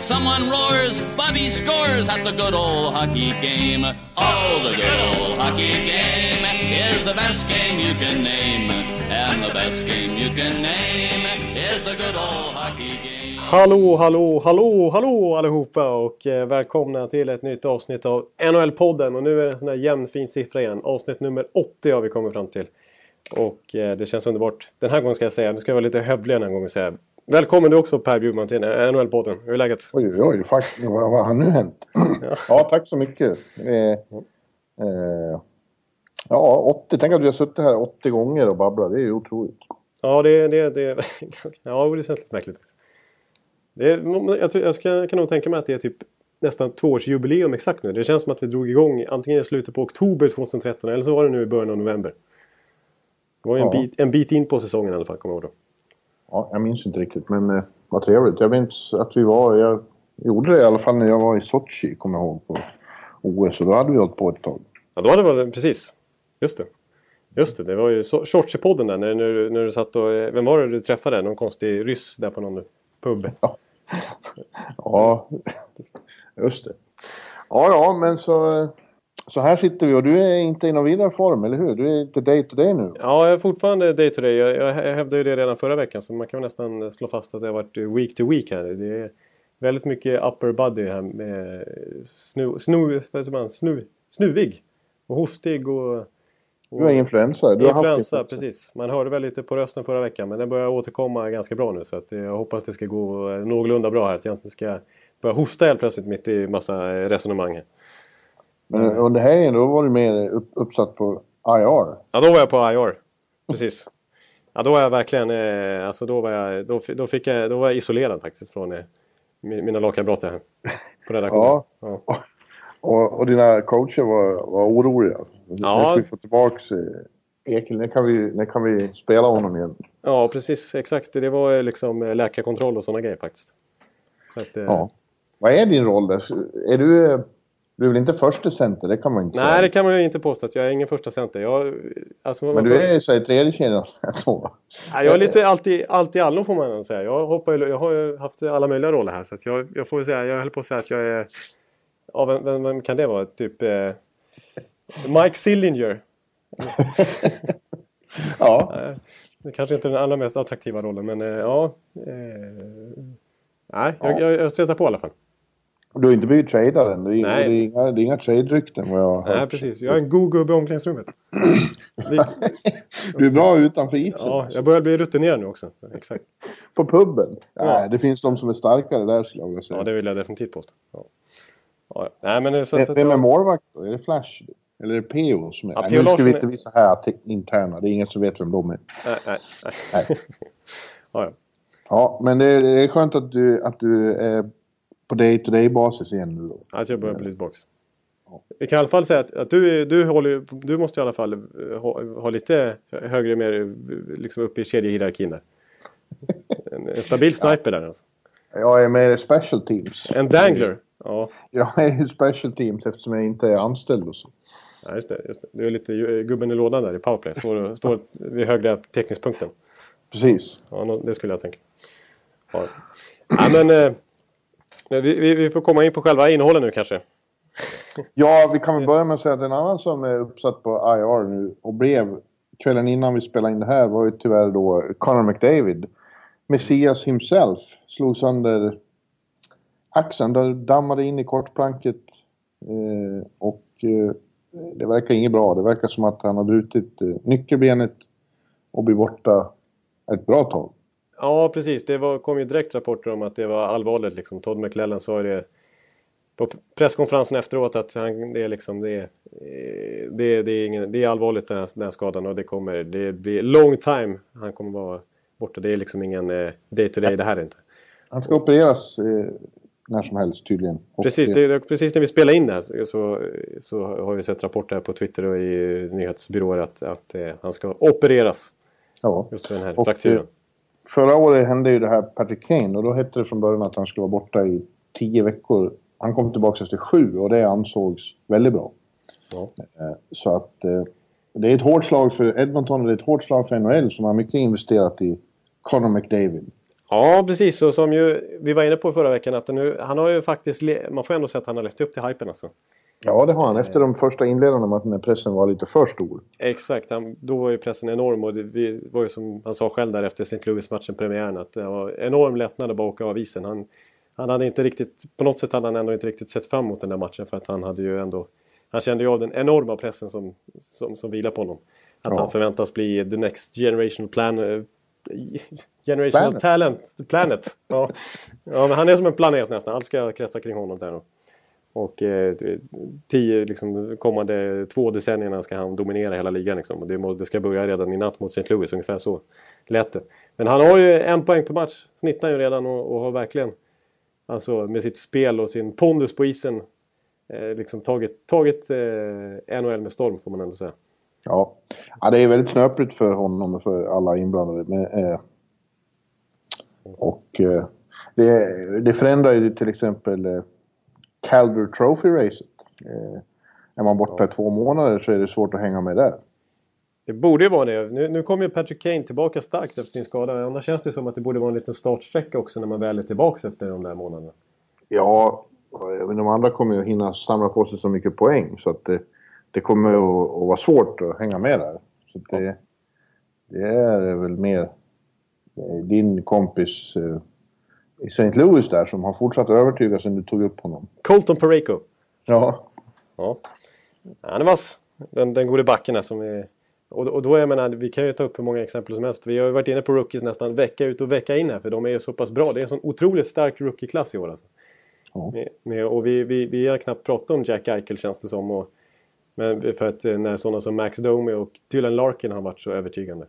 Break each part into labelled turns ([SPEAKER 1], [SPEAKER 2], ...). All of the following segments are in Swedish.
[SPEAKER 1] Someone roars, Bobby scores at the good old hockey game. Oh, the good old hockey game is the best game you can name. And the best game you can name is the good old hockey game.
[SPEAKER 2] Hallå, hallå, hallå, hallå allihopa och eh, välkomna till ett nytt avsnitt av NHL-podden. Och nu är det en sån här jämn fin siffra igen. Avsnitt nummer 80 har vi kommit fram till. Och eh, det känns underbart. Den här gången ska jag säga, nu ska jag vara lite hövlig den här gången och säga Välkommen du också Per Bjurman till NHL-podden. Hur är läget?
[SPEAKER 3] Oj, oj, oj. Faktiskt, vad, vad har nu hänt? Ja, ja tack så mycket. Eh, eh, ja, 80. Tänk att vi har suttit här 80 gånger och babblat. Det är ju otroligt.
[SPEAKER 2] Ja, det, det, det, ja, det känns lite märkligt. Det jag, jag ska, kan nog tänka mig att det är typ nästan tvåårsjubileum exakt nu. Det känns som att vi drog igång antingen i slutet på oktober 2013 eller så var det nu i början av november. Det var ju en,
[SPEAKER 3] Ja.
[SPEAKER 2] bit, en bit in på säsongen i alla fall, kommer jag ihåg då.
[SPEAKER 3] Ja, jag minns inte riktigt, men eh, vad trevligt. Jag minns att vi var... Jag gjorde det i alla fall när jag var i Sochi, kommer jag ihåg, på OS. Och då hade vi hållit på ett tag.
[SPEAKER 2] Ja, då hade det varit, precis. Just det. Just det, det var ju Sochi-podden där när, när, när du satt och... eh, Vem var det du träffade? Någon konstig ryss där på någon pub?
[SPEAKER 3] Ja, just det. Ja, ja, men så... Så här sitter vi och du är inte i någon vidare form, eller hur? Du är inte day to day nu.
[SPEAKER 2] Ja, jag är fortfarande day to day. Jag, jag hävdade ju det redan förra veckan så man kan nästan slå fast att det har varit week to week här. Det är väldigt mycket upper body här med snu, snu, man, snu, snuvig och hostig och... och
[SPEAKER 3] Du har influensa. Du har haft
[SPEAKER 2] influensa, precis. Man hörde väl lite på rösten förra veckan men den börjar återkomma ganska bra nu så att jag hoppas det ska gå någorlunda bra här. Att jag inte ska börja hosta helt plötsligt mitt i massa resonemang. här.
[SPEAKER 3] Men under helgen då var du mer upp, uppsatt på IR.
[SPEAKER 2] Ja, då var jag på IR. Precis. Ja, då var jag verkligen... Eh, alltså då var jag, då, då, fick jag, då var jag isolerad faktiskt från eh, mi- mina lagkamrater här. På redaktionen.
[SPEAKER 3] Ja.
[SPEAKER 2] Ja.
[SPEAKER 3] Och, och dina coacher var, var oroliga.
[SPEAKER 2] Ja.
[SPEAKER 3] Nu ska vi få tillbaks eh, Ekel. När kan, vi, när kan vi spela honom igen?
[SPEAKER 2] ja, precis. Exakt. Det var liksom eh, läkarkontroll och sådana grejer faktiskt. Så att, eh,
[SPEAKER 3] Ja. Vad är din roll där? Är du... Du är väl inte första center? Det kan man inte
[SPEAKER 2] Nej, det
[SPEAKER 3] säga.
[SPEAKER 2] kan man ju inte påstå att jag är ingen första center. Jag, alltså,
[SPEAKER 3] Men du är så i tredje kedjan. Så.
[SPEAKER 2] Ja, jag är lite allt i, allt i allo får man säga. Jag, hoppar, ju- jag har ju haft alla möjliga roller här. Så jag, jag får säga, jag höll på att säga att jag är... Ja, vem, vem, vem kan det vara? Typ eh, Mike Sillinger.
[SPEAKER 3] Ja.
[SPEAKER 2] Eh, Det kanske inte är den allra mest attraktiva rollen men eh, ja. Eh, nej, jag,
[SPEAKER 3] Ja.
[SPEAKER 2] jag, jag stretar på i alla fall.
[SPEAKER 3] Du har inte blivit tradad än. Det är,
[SPEAKER 2] Nej.
[SPEAKER 3] det är inga, det är inga trade-rykten vad jag har
[SPEAKER 2] Nej,
[SPEAKER 3] hört.
[SPEAKER 2] precis. Jag är en god gubbe i omklädningsrummet.
[SPEAKER 3] Du är bra utanför isen.
[SPEAKER 2] ja, jag börjar bli rutinerad nu också. Exakt.
[SPEAKER 3] På puben.
[SPEAKER 2] Ja.
[SPEAKER 3] Nej, det finns de som är starkare där skulle jag vilja säga.
[SPEAKER 2] Ja, det vill jag definitivt påstå. Ja. Ja, nej, men det, så, så,
[SPEAKER 3] Vem är målvakt då? Är det Flash? Eller är det PO som är...
[SPEAKER 2] Ja,
[SPEAKER 3] nu ska vi inte visa här interna. Det är ingen som vet vem de är.
[SPEAKER 2] nej, nej, nej.
[SPEAKER 3] Nej.
[SPEAKER 2] ja, ja.
[SPEAKER 3] Ja, men det är, det är skönt att du, att du är på day-to-day basis igen.
[SPEAKER 2] Alltså jag börjar bli tillbaks. Vi kan i alla fall säga att, att du, du, håller, du måste i alla fall eh, ha, ha lite högre mer eh, liksom uppe i kedjehierarkin där. En, en stabil sniper där alltså.
[SPEAKER 3] Jag är med i special teams.
[SPEAKER 2] En dangler. Ja,
[SPEAKER 3] Jag är i special teams eftersom jag inte är anställd och så.
[SPEAKER 2] ja just, det, just det. Du är lite ju- gubben i lådan där i powerplay. Står, står vid högra teckningspunkten.
[SPEAKER 3] Precis.
[SPEAKER 2] Ja, det skulle jag tänka. Ja, ja men men vi, vi, vi får komma in på själva innehållet nu kanske.
[SPEAKER 3] Ja, vi kan väl börja med att säga att en annan som är uppsatt på IR nu och blev kvällen innan vi spelade in det här var ju tyvärr då Conor McDavid. Messias himself slog sönder axeln, där dammade in i kortplanket eh, och eh, det verkar inget bra. Det verkar som att han har brutit eh, nyckelbenet och blir borta ett bra tag.
[SPEAKER 2] Ja, precis. Det var, kom ju direkt rapporter om att det var allvarligt. Liksom. Todd McLellan sa ju det på presskonferensen efteråt att han, det, är liksom, det, är, eh, det, det, är ingen, det är allvarligt den här, den här skadan och det kommer det blir long time han kommer vara borta. Det är liksom ingen eh, day to day det här är inte.
[SPEAKER 3] Han ska opereras eh, när som helst tydligen.
[SPEAKER 2] Precis,
[SPEAKER 3] eh,
[SPEAKER 2] det, precis när vi spelar in det här så, så, så har vi sett rapporter här på Twitter och i nyhetsbyråer att, att eh, han ska opereras.
[SPEAKER 3] Ja.
[SPEAKER 2] Just för den här
[SPEAKER 3] Och,
[SPEAKER 2] frakturen.
[SPEAKER 3] eh, Förra året hände ju det här Patrick Kane och då hette det från början att han skulle vara borta i tio veckor. Han kom tillbaka efter sju och det ansågs väldigt bra.
[SPEAKER 2] Ja.
[SPEAKER 3] Eh, Så att eh, det är ett hårt slag för Edmonton och det är ett hårt slag för NHL som har mycket investerat i Connor McDavid.
[SPEAKER 2] Ja, precis. Och som ju vi var inne på förra veckan att nu, han har ju faktiskt... Man får ändå säga att han har levt upp till hypen alltså.
[SPEAKER 3] Ja, det har han. Efter de första att den här pressen var lite för stor.
[SPEAKER 2] Exakt, han, då var ju pressen enorm och det vi, var ju som han sa själv där efter St. Louis-matchen, premiären, att det var enorm lättnad att bara åka av isen. Han, han hade inte riktigt, på något sätt hade han ändå inte riktigt sett fram emot den där matchen för att han hade ju ändå, han kände ju av den enorma pressen som, som, som vilar på honom. Att
[SPEAKER 3] Ja.
[SPEAKER 2] han förväntas bli the next generational plan, eh, generational
[SPEAKER 3] Planet.
[SPEAKER 2] talent, planet. Ja. ja, men han är som en planet nästan, allt ska kretsa kring honom där. då. Och eh, tio liksom, kommande två decennierna ska han dominera hela ligan. Liksom. Och det, må, det ska börja redan i natt mot St. Louis, ungefär så lät det. Men han har ju en poäng per match, snittar ju redan och, och har verkligen, alltså med sitt spel och sin pondus på isen, eh, liksom tagit, tagit eh, NHL med storm får man ändå säga.
[SPEAKER 3] Ja. ja, det är väldigt snöpligt för honom och för alla inblandade. Men, eh, och eh, det, det förändrar ju till exempel eh, Calder Trophy-racet. Eh, är man borta i två månader så är det svårt att hänga med där.
[SPEAKER 2] Det borde ju vara det. Nu, nu kommer ju Patrick Kane tillbaka starkt efter sin skada. Annars känns det som att det borde vara en liten startsträcka också när man väl är tillbaka efter de där månaderna.
[SPEAKER 3] Ja, men de andra kommer ju hinna samla på sig så mycket poäng så att det, det kommer att, att vara svårt att hänga med där. Så det, det är väl mer eh, din kompis eh, i St. Louis där som har fortsatt att övertyga sen du tog upp honom.
[SPEAKER 2] Colton Pareko.
[SPEAKER 3] Ja,
[SPEAKER 2] Ja. Han är vass. Den, den gode backen här som är... Och, och då, jag menar, vi kan ju ta upp hur många exempel som helst. Vi har ju varit inne på rookies nästan vecka ut och vecka in här. För de är ju så pass bra. Det är en sån otroligt stark rookie-klass i år alltså.
[SPEAKER 3] Ja.
[SPEAKER 2] Med, med, och vi, vi, vi har knappt pratat om Jack Eichel känns det som. Och, men för att eh, när sådana som Max Domi och Dylan Larkin har varit så övertygande.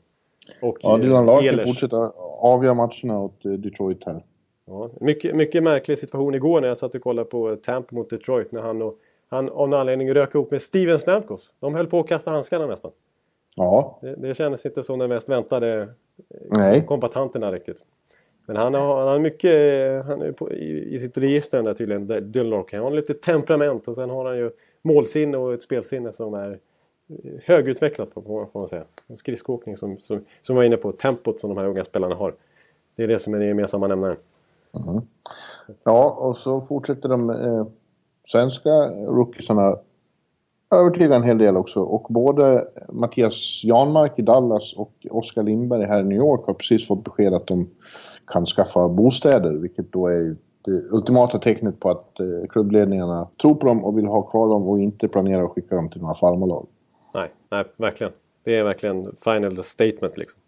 [SPEAKER 2] Och
[SPEAKER 3] ja
[SPEAKER 2] eh,
[SPEAKER 3] Dylan Larkin
[SPEAKER 2] Ehlers.
[SPEAKER 3] fortsätter avgöra matcherna åt eh, Detroit här.
[SPEAKER 2] Ja, mycket, mycket märklig situation igår när jag satt och kollade på Tampa mot Detroit. När han, och, han av någon anledning rök ihop med Steven Stamkos. De höll på att kasta handskarna nästan.
[SPEAKER 3] Ja,
[SPEAKER 2] Det, det kändes inte som den mest väntade
[SPEAKER 3] nej.
[SPEAKER 2] kombatanterna riktigt. Men han har, han har mycket han är på, i, i sitt register där tydligen, Dylan Larkin. Han har lite temperament och sen har han ju målsinne och ett spelsinne som är eh, högutvecklat får man säga. Skridskoåkning som, som, som var inne på, tempot som de här unga spelarna har. Det är det som är den gemensamma nämnaren.
[SPEAKER 3] Ja, och så fortsätter de eh, svenska rookiesarna övertyga en hel del också. Och både Mattias Janmark i Dallas och Oskar Lindberg här i New York har precis fått besked att de kan skaffa bostäder, vilket då är det ultimata tecknet på att eh, klubbledningarna tror på dem och vill ha kvar dem och inte planerar att skicka dem till några farmarlag.
[SPEAKER 2] Nej, nej, verkligen. Det är verkligen final statement liksom.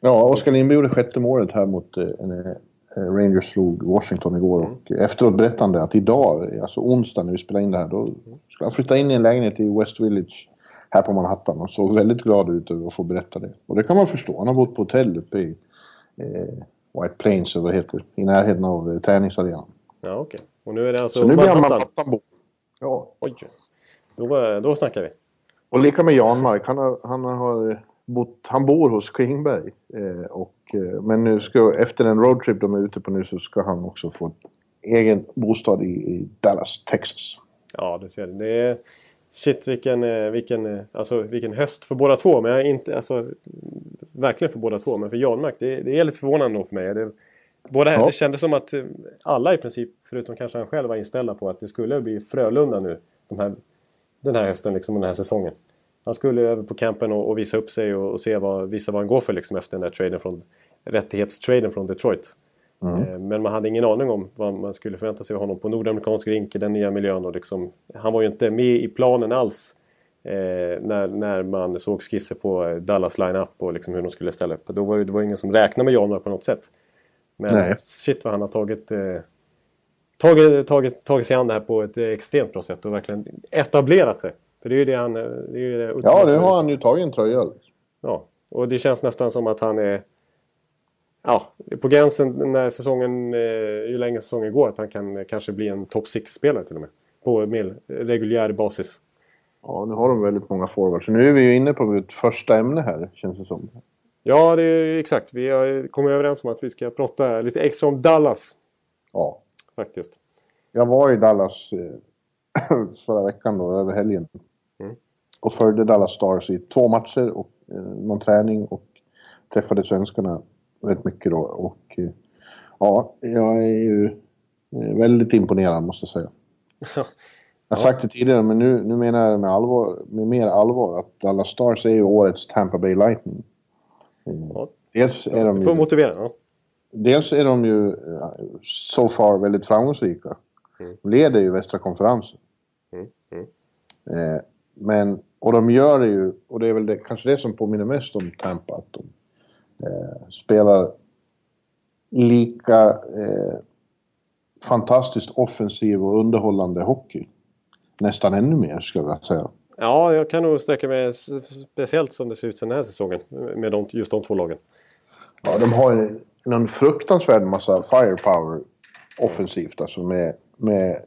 [SPEAKER 3] Ja, Oskar Lindberg gjorde sjätte målet här mot eh, en, eh, Rangers slog Washington igår och efteråt berättade han att idag, alltså onsdag när vi spelar in det här, då ska han flytta in i en lägenhet i West Village här på Manhattan och såg väldigt glad ut över att få berätta det. Och det kan man förstå. Han har bott på hotell uppe i eh, White Plains, eller vad det heter, i närheten av eh, träningsarenan.
[SPEAKER 2] Ja, okej. Och nu är det alltså
[SPEAKER 3] Så nu blir han
[SPEAKER 2] Manhattan.
[SPEAKER 3] Manhattanbo. Ja.
[SPEAKER 2] Oj, då, då snackar vi.
[SPEAKER 3] Och lika med Janmark, han har, han har bott, han bor hos Klingberg. Eh, och, eh, men nu ska, efter en roadtrip de är ute på nu så ska han också få en egen bostad i, i Dallas, Texas.
[SPEAKER 2] Ja, du ser. Det är... Shit vilken, eh, vilken, eh, alltså, vilken höst för båda två. Men inte, alltså, verkligen för båda två. Men för Janmark, det, det är lite förvånande nog för mig. Det, båda här,
[SPEAKER 3] Ja.
[SPEAKER 2] det kändes som att alla i princip, förutom kanske han själv, var inställda på att det skulle bli Frölunda nu. De här, den här hösten, liksom, den här säsongen. Han skulle över på campen och, och visa upp sig och, och se vad, visa vad han går för liksom, efter den där traden från, rättighetstraden från Detroit. Eh, Men man hade ingen aning om vad man skulle förvänta sig av honom på nordamerikansk rink i den nya miljön. Och liksom, han var ju inte med i planen alls eh, när, när man såg skisser på eh, Dallas line-up och liksom hur de skulle ställa upp. Då var det, det var ingen som räknade med Janmark på något sätt. Men
[SPEAKER 3] Nej.
[SPEAKER 2] shit vad han har tagit, eh, tagit, tagit, tagit sig an det här på ett eh, extremt bra sätt och verkligen etablerat sig. För det är ju det han... Det är ju det
[SPEAKER 3] Ja, nu har han ju tagit en tröja.
[SPEAKER 2] Ja, och det känns nästan som att han är ja, på gränsen när säsongen, eh, ju längre säsongen går, att han kan kanske bli en top 6-spelare till och med. På mer reguljär basis.
[SPEAKER 3] Ja, nu har de väldigt många forwards. Nu är vi ju inne på ett första ämne här, känns det som.
[SPEAKER 2] Ja, det är exakt. Vi har kommit överens om att vi ska prata lite extra om Dallas.
[SPEAKER 3] Ja.
[SPEAKER 2] Faktiskt.
[SPEAKER 3] Jag var i Dallas eh, förra veckan då, över helgen.
[SPEAKER 2] Mm.
[SPEAKER 3] Och följde Dallas Stars i två matcher och eh, någon träning och träffade svenskarna rätt mycket då. Och eh, ja, jag är ju eh, väldigt imponerad måste jag säga. Jag har sagt det tidigare, men nu, nu menar jag med, allvar, med mer allvar att Dallas Stars är ju årets Tampa Bay Lightning. Eh,
[SPEAKER 2] Ja.
[SPEAKER 3] Dels är de
[SPEAKER 2] Du får
[SPEAKER 3] ju,
[SPEAKER 2] motivera. Ja.
[SPEAKER 3] dels är de ju eh, so far väldigt framgångsrika.
[SPEAKER 2] Mm.
[SPEAKER 3] De leder ju västra konferensen.
[SPEAKER 2] Mm, mm.
[SPEAKER 3] Eh, men, och de gör det ju, och det är väl det, kanske det som påminner mest om Tampa, att de eh, spelar lika eh, fantastiskt offensiv och underhållande hockey. Nästan ännu mer skulle jag säga.
[SPEAKER 2] ja, jag kan nog sträcka mig speciellt som det ser ut den här säsongen. Med de, just de två lagen.
[SPEAKER 3] Ja, de har ju en fruktansvärd massa firepower offensivt. Alltså med, med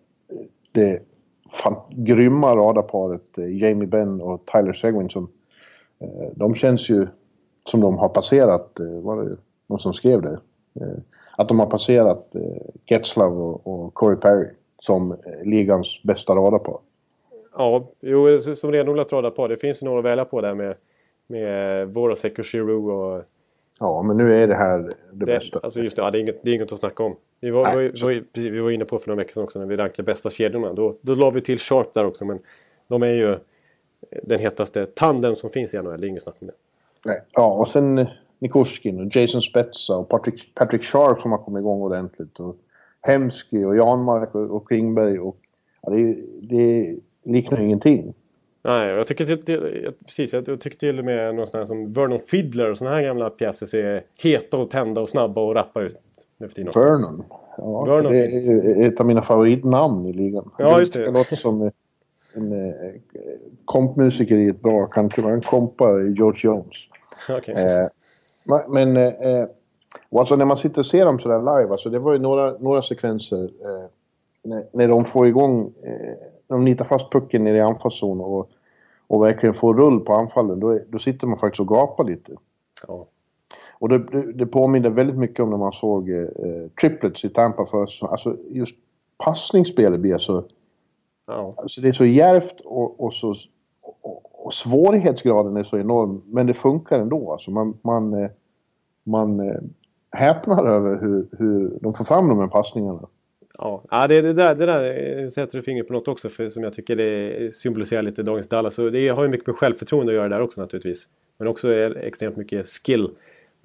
[SPEAKER 3] det fan, grymma radarparet eh, Jamie Benn och Tyler Seguin som... Eh, de känns ju som de har passerat, eh, var det någon som skrev det? Att de har passerat Getzlav och, Corey Perry som ligans bästa radarpar.
[SPEAKER 2] Ja, jo, som renodlat radarpar. Det finns ju några att välja på där med, med Vorosek och Giroux och...
[SPEAKER 3] Ja, men nu är det här det,
[SPEAKER 2] Det,
[SPEAKER 3] bästa.
[SPEAKER 2] alltså just det, ja, det, är inget, det är inget att snacka om. Vi var,
[SPEAKER 3] Nej,
[SPEAKER 2] var, var, precis, vi var inne på för några veckor sedan också när vi rankade bästa kedjorna. Då, då la vi till Sharp där också, men de är ju den hetaste tandem som finns i NHL. Det är inget snack om det.
[SPEAKER 3] Nej. Ja, och sen eh, Nikorskin och Jason Spetsa och Patrick, Patrick Sharp som har kommit igång ordentligt. Och Hemsky och Janmark och, och Klingberg. Och, ja, det, det liknar ingenting.
[SPEAKER 2] Nej, jag tycker till, till, precis, jag tycker till och med någon sån här som Vernon Fiddler och såna här gamla pjäser ser heta och tända och snabba och rappa ut nu för tiden också.
[SPEAKER 3] Vernon. Ja,
[SPEAKER 2] Vernon.
[SPEAKER 3] Det är ett av mina favoritnamn i ligan.
[SPEAKER 2] Ja, just det.
[SPEAKER 3] Det låter som en eh, kompmusiker i ett bra country. Man kompar George Jones.
[SPEAKER 2] Okej.
[SPEAKER 3] Eh, men eh, alltså när man sitter och ser dem sådär live, alltså det var ju några, några sekvenser eh, när, när de får igång, eh, när de nitar fast pucken nere i anfallszon och, och verkligen får rull på anfallen, då, då sitter man faktiskt och gapar lite.
[SPEAKER 2] Ja.
[SPEAKER 3] Och det, det, det påminner väldigt mycket om när man såg eh, eh, triplets i Tampa för Alltså just passningsspelet blir så...
[SPEAKER 2] Ja.
[SPEAKER 3] Alltså det är så djärvt och, och så... Och, och svårighetsgraden är så enorm, men det funkar ändå. Alltså man, man, eh, man eh, häpnar över hur, hur de får fram de här passningarna.
[SPEAKER 2] Ja, det, det där, det där sätter du fingret på något också för, som jag tycker det symboliserar lite dagens Dallas. Och det har ju mycket med självförtroende att göra där också naturligtvis. Men också extremt mycket skill.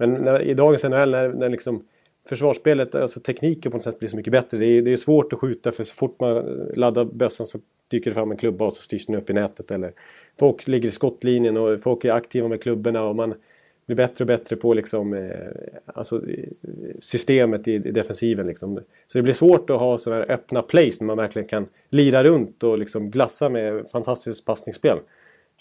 [SPEAKER 2] Men när, i dagens NHL när, när liksom försvarsspelet, alltså tekniken på något sätt blir så mycket bättre. Det är, det är svårt att skjuta för så fort man laddar bössan så dyker det fram en klubba och så styrs den upp i nätet. Eller folk ligger i skottlinjen och folk är aktiva med klubborna och man blir bättre och bättre på liksom, eh, alltså, eh, systemet i, i defensiven. Liksom. Så det blir svårt att ha sådana här öppna plays när man verkligen kan lira runt och liksom glassa med fantastiskt passningsspel.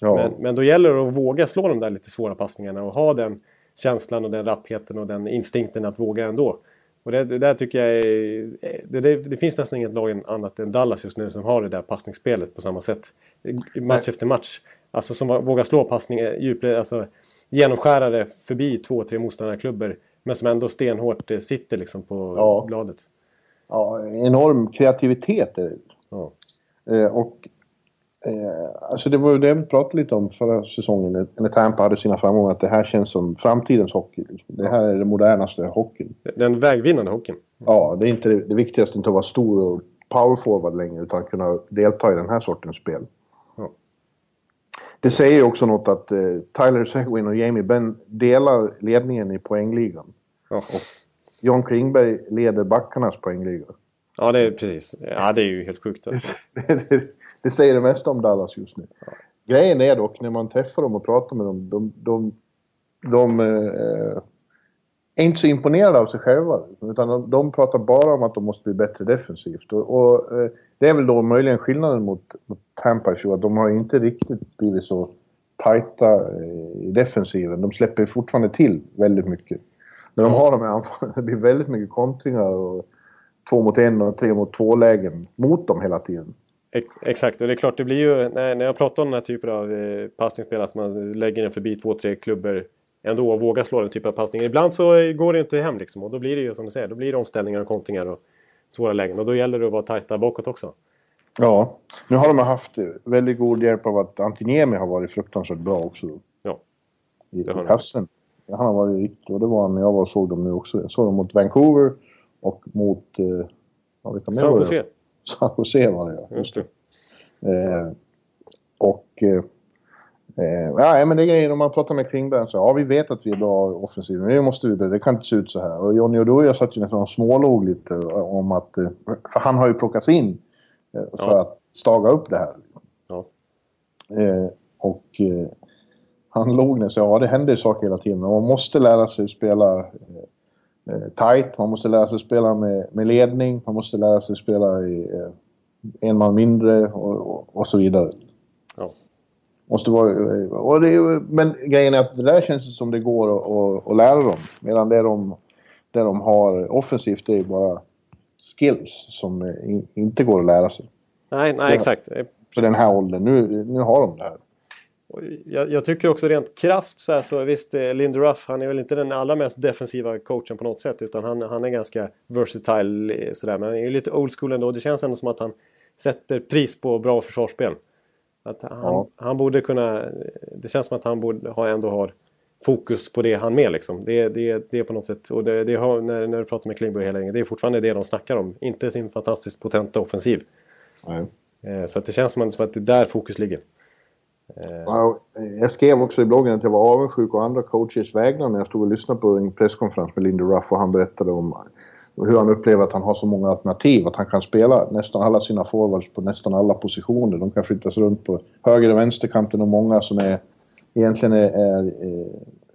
[SPEAKER 3] Ja,
[SPEAKER 2] Men, men då gäller det att våga slå de där lite svåra passningarna och ha den känslan och den rappheten och den instinkten att våga ändå. Och det, det där tycker jag är, det, det, det finns nästan inget lag annat än Dallas just nu som har det där passningsspelet på samma sätt. Match efter match. Alltså som vågar slå passningar, djupled, alltså genomskära det förbi två, tre motståndarklubbor. Men som ändå stenhårt eh, sitter liksom på
[SPEAKER 3] Ja.
[SPEAKER 2] bladet.
[SPEAKER 3] ja, enorm kreativitet är det.
[SPEAKER 2] Ja.
[SPEAKER 3] Eh, och eh, alltså det var ju det vi pratade lite om förra säsongen när- Tampa hade sina framgångar. Att det här känns som framtidens hockey. liksom. Det här är den modernaste hockeyn.
[SPEAKER 2] Den vägvinnande hockeyn.
[SPEAKER 3] Ja, det är inte det, det viktigaste inte att vara stor och powerforward längre utan kunna delta i den här sortens spel.
[SPEAKER 2] Ja.
[SPEAKER 3] Det säger ju också något att eh, Tyler Seguin och Jamie Benn delar ledningen i poängligan.
[SPEAKER 2] Ja.
[SPEAKER 3] John Klingberg leder backarnas poängliga.
[SPEAKER 2] ja, det är precis. Ja, det är ju helt sjukt. Alltså.
[SPEAKER 3] det, säger det mesta om Dallas just nu. Grejen är dock när man träffar dem och pratar med dem, de, de, de eh, är inte så imponerade av sig själva. Utan de, de pratar bara om att de måste bli bättre defensivt. Och, och eh, det är väl då möjligen skillnaden mot, mot Tampa att de har inte riktigt blivit så tajta eh, i defensiven. De släpper fortfarande till väldigt mycket. När de har de här anfallen, det blir väldigt mycket kontringar och två mot en och tre mot två lägen mot dem hela tiden.
[SPEAKER 2] Ex- Exakt, och det är klart det blir ju när, jag pratar om den här typen av eh, passningsspel att man lägger den förbi två, tre klubbor ändå våga slå den typen av passningar. Ibland så går det inte hem liksom och då blir det ju som du säger, då blir det omställningar och kontringar och svåra lägen. Och då gäller det att vara tajta bakåt också.
[SPEAKER 3] Ja, nu har de haft väldigt god hjälp av att Antiniemi har varit fruktansvärt bra också.
[SPEAKER 2] Ja,
[SPEAKER 3] i, i kassen. Han har varit riktigt, och det var när jag var och såg dem nu också. Jag såg dem mot Vancouver och mot... Eh,
[SPEAKER 2] ja, vilka San Jose.
[SPEAKER 3] San Jose var det
[SPEAKER 2] ja. Just det.
[SPEAKER 3] Eh, och... Eh, Eh, ja, men det är grejer om man pratar med Klingberg så ja vi vet att vi är bra offensivt, men det måste vi det kan inte se ut så här. Och Johnny Oduya satt ju nästan och smålog lite om att, eh, för han har ju plockats in eh, för ja. att staga upp det här.
[SPEAKER 2] Ja.
[SPEAKER 3] Eh, och eh, han låg ner så ja det händer saker hela tiden, man måste lära sig spela eh, tight, man måste lära sig spela med, med ledning, man måste lära sig spela i en man mindre och, och, och så vidare. Måste vara, och det, men grejen är att det där känns som det går att, att, att lära dem. Medan det de, det de har offensivt är bara skills som inte går att lära sig.
[SPEAKER 2] Nej, nej exakt.
[SPEAKER 3] För den här åldern. Nu, nu har de det här.
[SPEAKER 2] Jag, jag, tycker också rent krasst så, här, så visst, eh, Lindy Ruff han är väl inte den allra mest defensiva coachen på något sätt. Utan han, han är ganska versatile eh, sådär. Men han är lite old school ändå. Det känns ändå som att han sätter pris på bra försvarsspel. Att han, ja. han borde kunna... Det känns som att han borde ha, ändå har fokus på det han med liksom. Det, det, det är på något sätt... Och det, det har, när, när du pratar med Klingberg hela länge, det är fortfarande det de snackar om. Inte sin fantastiskt potenta offensiv.
[SPEAKER 3] Nej.
[SPEAKER 2] Eh, så att det känns som att det är där fokus ligger.
[SPEAKER 3] Eh. Ja, jag skrev också i bloggen att jag var avundsjuk och andra coaches vägnar när jag stod och lyssnade på en presskonferens med Lindy Ruff och han berättade om hur han upplever att han har så många alternativ. Att han kan spela nästan alla sina forwards på nästan alla positioner. De kan flyttas runt på höger och vänsterkanten och många som är egentligen är, är eh,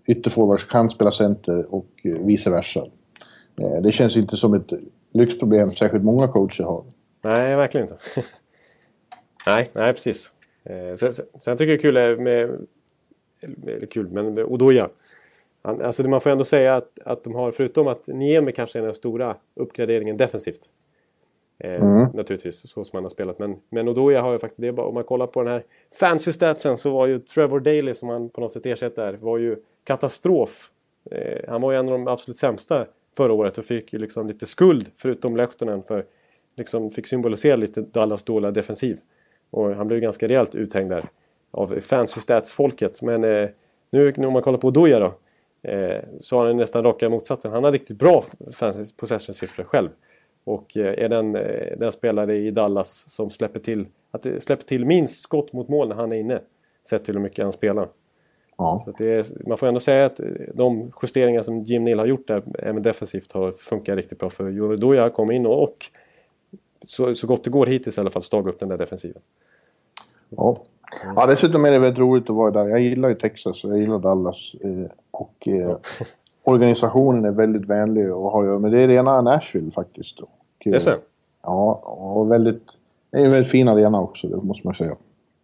[SPEAKER 3] ytterforwards kan spela center och vice versa. Eh, det känns inte som ett lyxproblem särskilt många coacher har.
[SPEAKER 2] Nej, verkligen inte. nej, nej, precis. Eh, sen, sen tycker jag det är kul med... Eller kul, men Odoja. Han, alltså man får ändå säga att, att de har, förutom att Niemi kanske är den stora uppgraderingen defensivt. Eh, mm. Naturligtvis, så som han har spelat. Men, men Odoja har ju faktiskt det. Om man kollar på den här fancy statsen så var ju Trevor Daley som han på något sätt ersätter var ju katastrof. Eh, han var ju en av de absolut sämsta förra året och fick ju liksom lite skuld förutom Lehtonen för liksom fick symbolisera lite Dallas dåliga defensiv. Och han blev ganska rejält uthängd där av fancy stats-folket. Men eh, nu om man kollar på Odoja då Eh, så har han nästan raka motsatsen. Han har riktigt bra possession-siffror själv. Och eh, är den, eh, den spelare i Dallas som släpper till, att släpper till minst skott mot mål när han är inne. Sett till hur mycket han spelar.
[SPEAKER 3] Ja.
[SPEAKER 2] Så är, man får ändå säga att de justeringar som Jim Neal har gjort där, även defensivt, har funkat riktigt bra. För Jorodoja kom in och, och så, så gott det går hittills i alla fall staga upp den där defensiven.
[SPEAKER 3] Ja. Ja, dessutom är det väldigt roligt att vara där. Jag gillar ju Texas och jag gillar Dallas. Eh, och eh, organisationen är väldigt vänlig och har ju, men det är rena Nashville faktiskt. Och,
[SPEAKER 2] det är så? Eh,
[SPEAKER 3] ja, och väldigt... Det är en väldigt fin arena också, det måste man säga.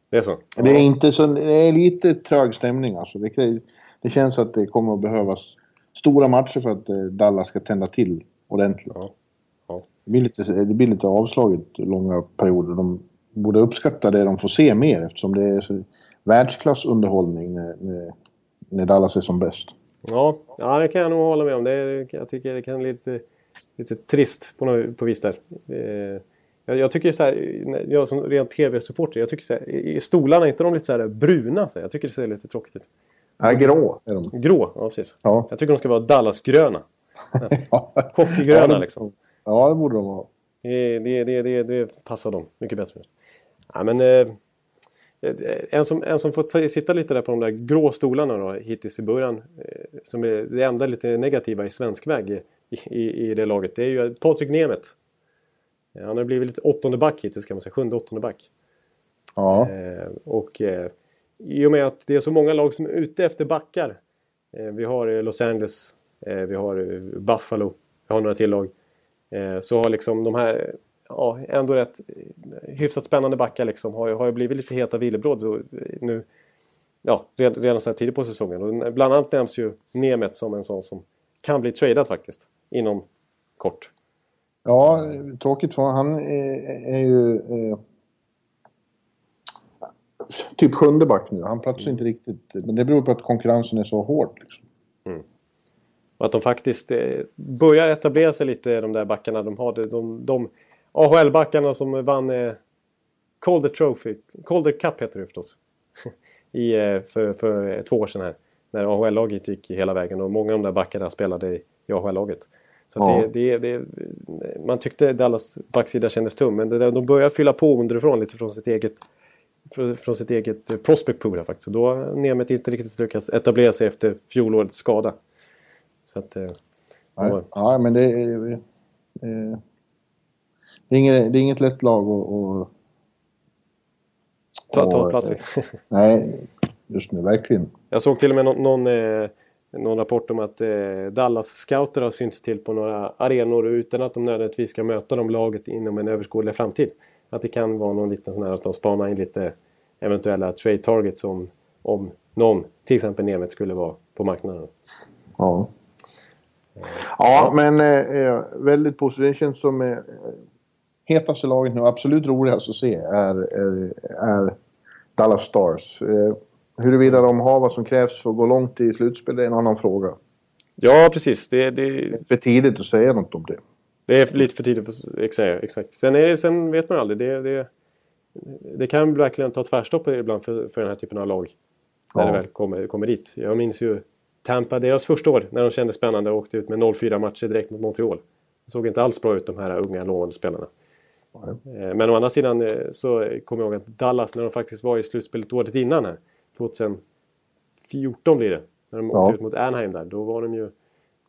[SPEAKER 2] Det är så?
[SPEAKER 3] Det är inte så... Det är lite trög stämning alltså. Det, det känns att det kommer att behövas stora matcher för att Dallas ska tända till ordentligt.
[SPEAKER 2] Ja. Ja.
[SPEAKER 3] Det, blir lite, det blir lite avslaget långa perioder. De borde uppskatta det de får se mer eftersom det är så världsklassunderhållning när, när, när Dallas är som bäst.
[SPEAKER 2] Ja, ja, det kan jag nog hålla med om. Det är, jag tycker det kan bli lite, lite trist på, något, på vis där. Eh, jag, jag, tycker så här, jag som ren tv-supporter, jag tycker så här, i stolarna, är inte de lite så här bruna? Så jag tycker det ser lite tråkigt ut.
[SPEAKER 3] Nej, grå är de.
[SPEAKER 2] Grå, ja precis.
[SPEAKER 3] Ja.
[SPEAKER 2] Jag tycker de ska vara Dallas-gröna. Hockeygröna liksom.
[SPEAKER 3] Ja, det borde de vara.
[SPEAKER 2] Det, det, det, det, det passar dem mycket bättre. Ja, men, eh, en, som, en som får sitta lite där på de där grå stolarna då, hittills i början. Eh, som är det enda lite negativa i svensk väg i, i, i det laget. Det är ju Patrik Nemeth. Han har blivit lite åttonde back hittills kan man säga. Sjunde åttonde back.
[SPEAKER 3] Ja.
[SPEAKER 2] Eh, och eh, i och med att det är så många lag som är ute efter backar. Eh, vi har eh, Los Angeles. Eh, vi har Buffalo. Vi har några till lag. Så har liksom de här ja, ändå rätt hyfsat spännande backar liksom. Har, har blivit lite heta villebråd nu. Ja, redan, så här tidigt på säsongen. Och bland annat nämns ju Nemet som en sån som kan bli tradad faktiskt. Inom kort.
[SPEAKER 3] Ja, tråkigt för han är, är ju eh, typ sjunde back nu. Han platsar inte riktigt. Men det beror på att konkurrensen är så hård. Liksom.
[SPEAKER 2] Och att de faktiskt eh, börjar etablera sig lite, de där backarna de har. De, de AHL-backarna som vann eh, Calder Trophy, Calder Cup heter det förstås. I, eh, för, för två år sedan här. När AHL-laget gick hela vägen och många av de där backarna spelade i AHL-laget. Så ja. det, det, det, man tyckte Dallas backsida kändes tum, men det, de börjar fylla på underifrån lite från sitt eget från sitt eget eh, prospect pool här faktiskt. Och då har Nemeth inte riktigt lyckats etablera sig efter fjolårets skada. Så att... Eh,
[SPEAKER 3] ja, ja, men det är... Eh, det är, inget, det är inget lätt lag att...
[SPEAKER 2] Ta, ta plats i.
[SPEAKER 3] nej, just nu verkligen.
[SPEAKER 2] Jag såg till och med någon, någon, eh, någon rapport om att eh, Dallas scouter har synts till på några arenor utan att de nödvändigtvis ska möta de laget inom en överskådlig framtid. Att det kan vara någon liten sån här att de spanar in lite eventuella trade targets om, om någon, till exempel Nemeth, skulle vara på marknaden.
[SPEAKER 3] Ja. Ja, men eh, väldigt positivt. Det känns som eh, hetaste laget nu, absolut roligast att se, är, är, är Dallas Stars. Eh, huruvida de har vad som krävs för att gå långt i slutspel, är en annan fråga.
[SPEAKER 2] Ja, precis. Det,
[SPEAKER 3] det... det är för tidigt att säga något om det.
[SPEAKER 2] Det är lite för tidigt att säga, exakt. Sen, är det, sen vet man aldrig. Det, det, det kan verkligen ta tvärstopp ibland för, för den här typen av lag. När ja. det väl kommer, kommer dit. Jag minns ju Tampa, deras första år, när de kände spännande och åkte ut med 0-4 matcher direkt mot Montreal. Det såg inte alls bra ut de här unga lovande spelarna. Mm. Men å andra sidan eh, så kommer jag ihåg att Dallas, när de faktiskt var i slutspelet året innan här, 2014 blir det, när de åkte ut mot Anaheim där, då var de ju